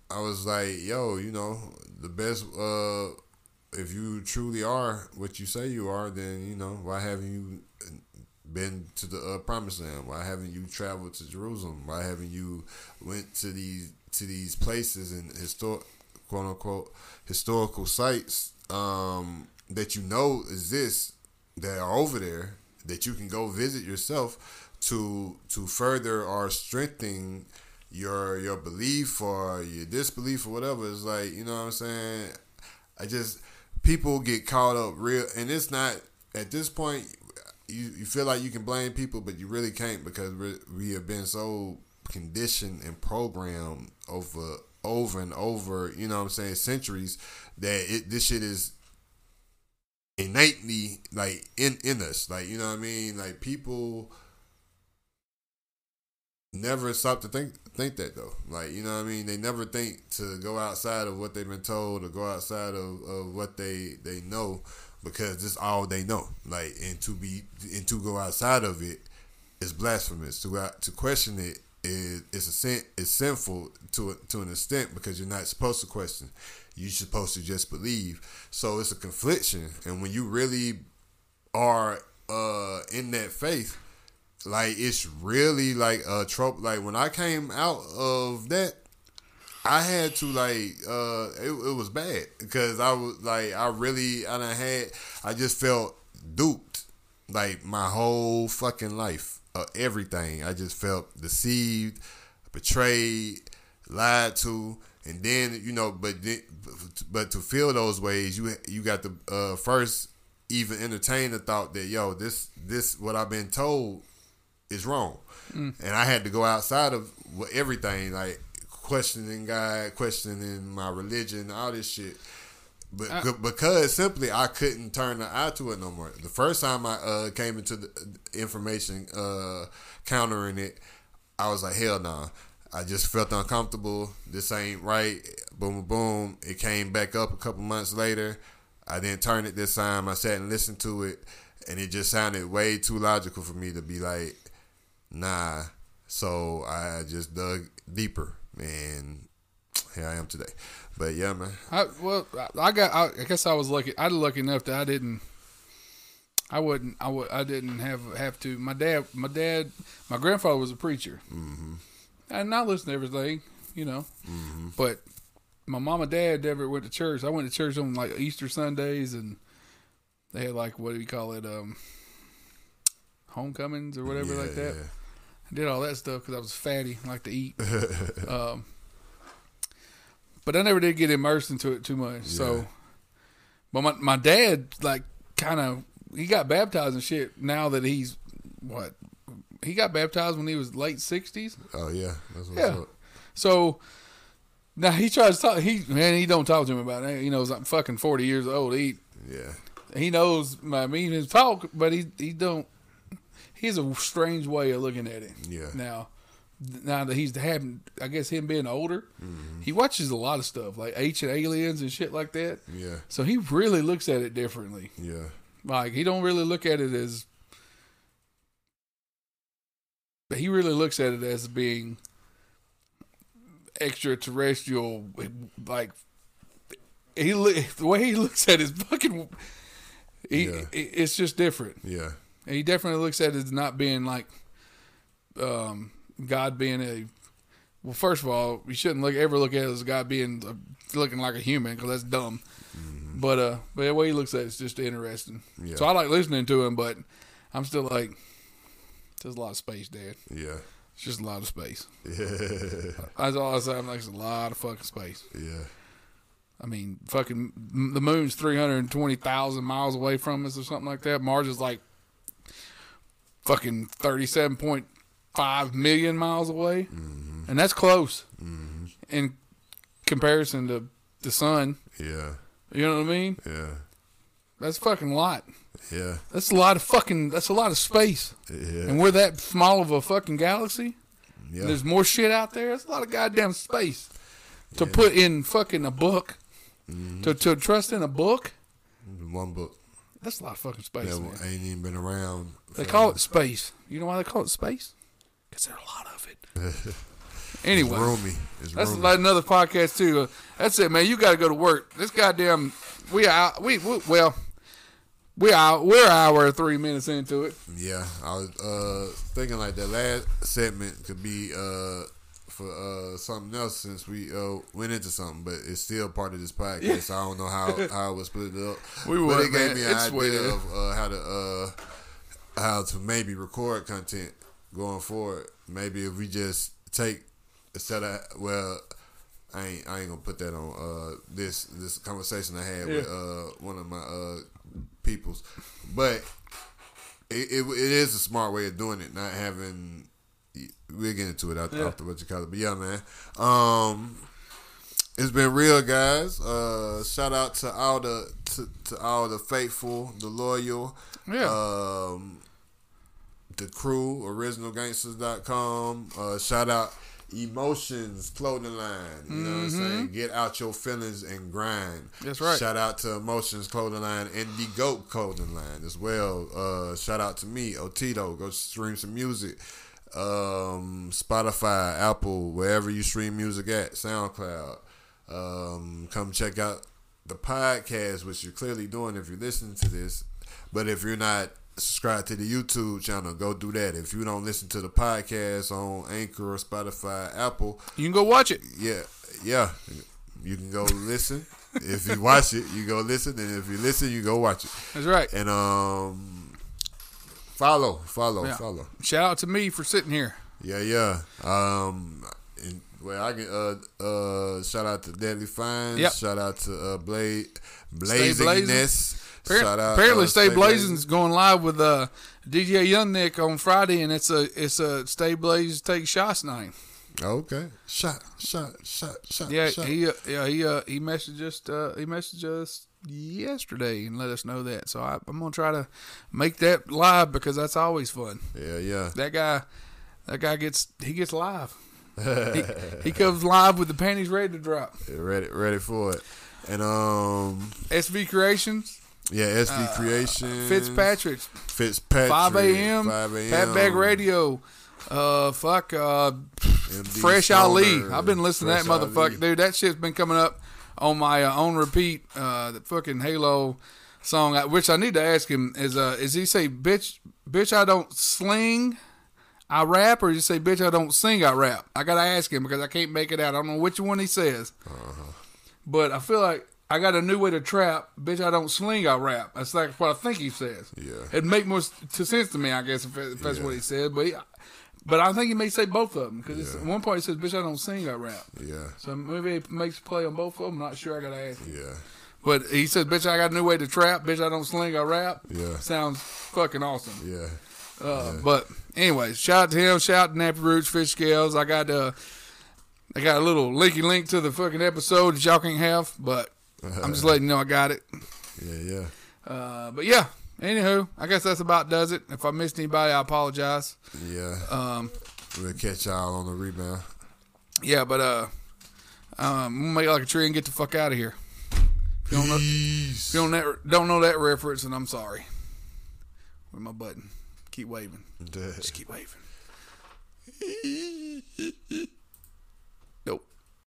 I was like, yo, you know, the best uh, if you truly are what you say you are, then you know why haven't you been to the uh, promised land? Why haven't you traveled to Jerusalem? Why haven't you went to these to these places and historic quote unquote historical sites um, that you know exist that are over there that you can go visit yourself to to further or strengthen your your belief or your disbelief or whatever. It's like you know what I'm saying. I just people get caught up real, and it's not at this point. You, you feel like you can blame people, but you really can't because we we have been so conditioned and programmed over over and over. You know what I'm saying? Centuries that it this shit is innately like in in us. Like you know what I mean? Like people never stop to think think that though. Like you know what I mean? They never think to go outside of what they've been told or go outside of, of what they they know because this all they know. Like and to be and to go outside of it is blasphemous. To to question it it's a sin it's sinful to to an extent because you're not supposed to question. You're supposed to just believe. So it's a confliction, and when you really are uh in that faith like it's really like a trope. Like when I came out of that, I had to like uh it, it was bad because I was like I really I had I just felt duped like my whole fucking life uh, everything I just felt deceived betrayed lied to and then you know but then, but to feel those ways you you got to uh, first even entertain the thought that yo this this what I've been told is wrong. Mm. And I had to go outside of everything, like questioning God, questioning my religion, all this shit. But uh, because simply I couldn't turn the eye to it no more. The first time I uh, came into the information uh, countering it, I was like, hell no. Nah. I just felt uncomfortable. This ain't right. Boom, boom. It came back up a couple months later. I didn't turn it this time. I sat and listened to it, and it just sounded way too logical for me to be like, Nah. So I just dug deeper, and here I am today. But yeah, man. I, well, I got. I, I guess I was lucky. I was lucky enough that I didn't. I wouldn't. I would. I didn't have have to. My dad. My dad. My grandfather was a preacher, mm-hmm. and I listened to everything, you know. Mm-hmm. But my mom and dad never went to church. I went to church on like Easter Sundays, and they had like what do you call it? Um, homecomings or whatever yeah, like that. Yeah. I did all that stuff because I was fatty, like to eat. [LAUGHS] um, but I never did get immersed into it too much. Yeah. So, but my my dad like kind of he got baptized and shit. Now that he's what he got baptized when he was late sixties. Oh yeah, yeah. So now he tries to talk. He man, he don't talk to him about it. He knows I'm fucking forty years old. He yeah. He knows my mean his talk, but he he don't he has a strange way of looking at it. Yeah. Now, now that he's having, I guess him being older, mm-hmm. he watches a lot of stuff like Ancient Aliens and shit like that. Yeah. So he really looks at it differently. Yeah. Like he don't really look at it as. But he really looks at it as being extraterrestrial, like he the way he looks at his fucking. He, yeah. it's just different. Yeah. He definitely looks at it as not being like um, God being a. Well, first of all, you shouldn't look ever look at it as God being looking like a human because that's dumb. Mm-hmm. But uh, but the way he looks at it's just interesting. Yeah. So I like listening to him, but I'm still like, there's a lot of space, Dad. Yeah. It's just a lot of space. Yeah. [LAUGHS] That's all I say. I'm like, it's a lot of fucking space. Yeah. I mean, fucking, the moon's 320,000 miles away from us or something like that. Mars is like fucking 37.5 million miles away. Mm-hmm. And that's close mm-hmm. in comparison to the sun. Yeah. You know what I mean? Yeah. That's fucking a lot. Yeah. That's a lot of fucking, that's a lot of space. Yeah. And we're that small of a fucking galaxy. Yeah. There's more shit out there. That's a lot of goddamn space to yeah. put in fucking a book. Mm-hmm. To, to trust in a book. One book. That's a lot of fucking space. That ain't even been around. They call it space. You know why they call it space? Because there's a lot of it. [LAUGHS] Anyway, Roomy. It's that's like another podcast too. That's it, man. You got to go to work. This goddamn we out. We, we well, we out. We're hour three minutes into it. Yeah, I was uh, thinking like that last segment could be uh, for uh, something else since we uh, went into something, but it's still part of this podcast. So I don't know how [LAUGHS] how I would split it up. We but would, it gave man. me an It's idea weird. of uh, how to uh, how to maybe record content going forward. Maybe if we just take instead of well. I ain't, I ain't gonna put that on uh, this this conversation I had with uh, one of my uh, peoples, but it, it, it is a smart way of doing it, not having. We'll get into it after, Yeah. after what you call it, but yeah, man. Um, it's been real, guys. Uh, shout out to all the to, to all the faithful, the loyal, Yeah. um, the crew, originalgangsters.com. Uh, shout out Emotions clothing line. You know what I'm saying? Get out your feelings and grind. Mm-hmm. That's right. Shout out to Emotions clothing line and the Goat clothing line as well. Uh, shout out to me, Otito. Go stream some music. Um, Spotify, Apple, wherever you stream music at, SoundCloud. Um, come check out the podcast, which you're clearly doing if you're listening to this. But if you're not subscribed to the YouTube channel, go do that. If you don't listen to the podcast on Anchor or Spotify, Apple, You can go watch it. yeah, yeah, you can go listen. if you watch it, you go listen, and if you listen, you go watch it. That's right. And um, follow, follow, Yeah. follow. Shout out to me for sitting here. Yeah, yeah. Um, and, well, I can uh uh shout out to Deadly Fines. Yep. Shout out to uh Blade. Blazingness. Shout out, apparently, uh, Stay Blazing. Blazing's going live with uh, DJ Young Nick on Friday, and it's a it's a Stay Blaze Take Shots night. Okay. Shot, shot, shot, shot. Yeah, shot. he uh, yeah he uh, he messaged us uh, he messaged us yesterday and let us know that. So I, I'm gonna try to make that live because that's always fun. yeah, yeah. That guy, that guy gets he gets live. he, [LAUGHS] he comes live with the panties ready to drop. ready, ready for it. And um, SV Creations, yeah, SV Creation, Uh, Fitzpatrick's, Fitzpatrick, 5 a.m. five a.m. Fatback Radio. Uh, fuck. Uh, MD Fresh Ali. I've been listening to that motherfucker, Ali. dude. That shit's been coming up on my uh, on repeat. Uh, the fucking Halo song, which I need to ask him is uh, is he say bitch, bitch, I don't sling, I rap, or you say bitch, I don't sing, I rap? I gotta ask him because I can't make it out. I don't know which one he says, Uh-huh. but I feel like. I got a new way to trap. Bitch, I don't sling, I rap. That's like what I think he says. Yeah. It'd make more to sense to me, I guess, if, if that's Yeah. what he said. But he, but I think he may say both of them because at one point he says, "Bitch, I don't sing, I rap." Yeah, So maybe he makes play on both of them. I'm Not sure. I gotta ask. yeah, But he says, "Bitch, I got a new way to trap. Bitch, I don't sling, I rap." Yeah. sounds fucking awesome. yeah. Uh, But anyway, shout out to him. Shout out to Nappy Roots, Fish Scales. I got uh, I got a little linky link to the fucking episode that y'all can't have, but I'm just letting you know I got it. Yeah, yeah. Uh, but yeah. Anywho, I guess that's about does it. If I missed anybody, I apologize. Yeah. Um, we'll catch y'all on the rebound. yeah, but uh, um, gonna make like a tree and get the fuck out of here. If you don't know, if you don't, that, don't know that reference, and I'm sorry. Where's my button? Keep waving. Just keep waving. [LAUGHS]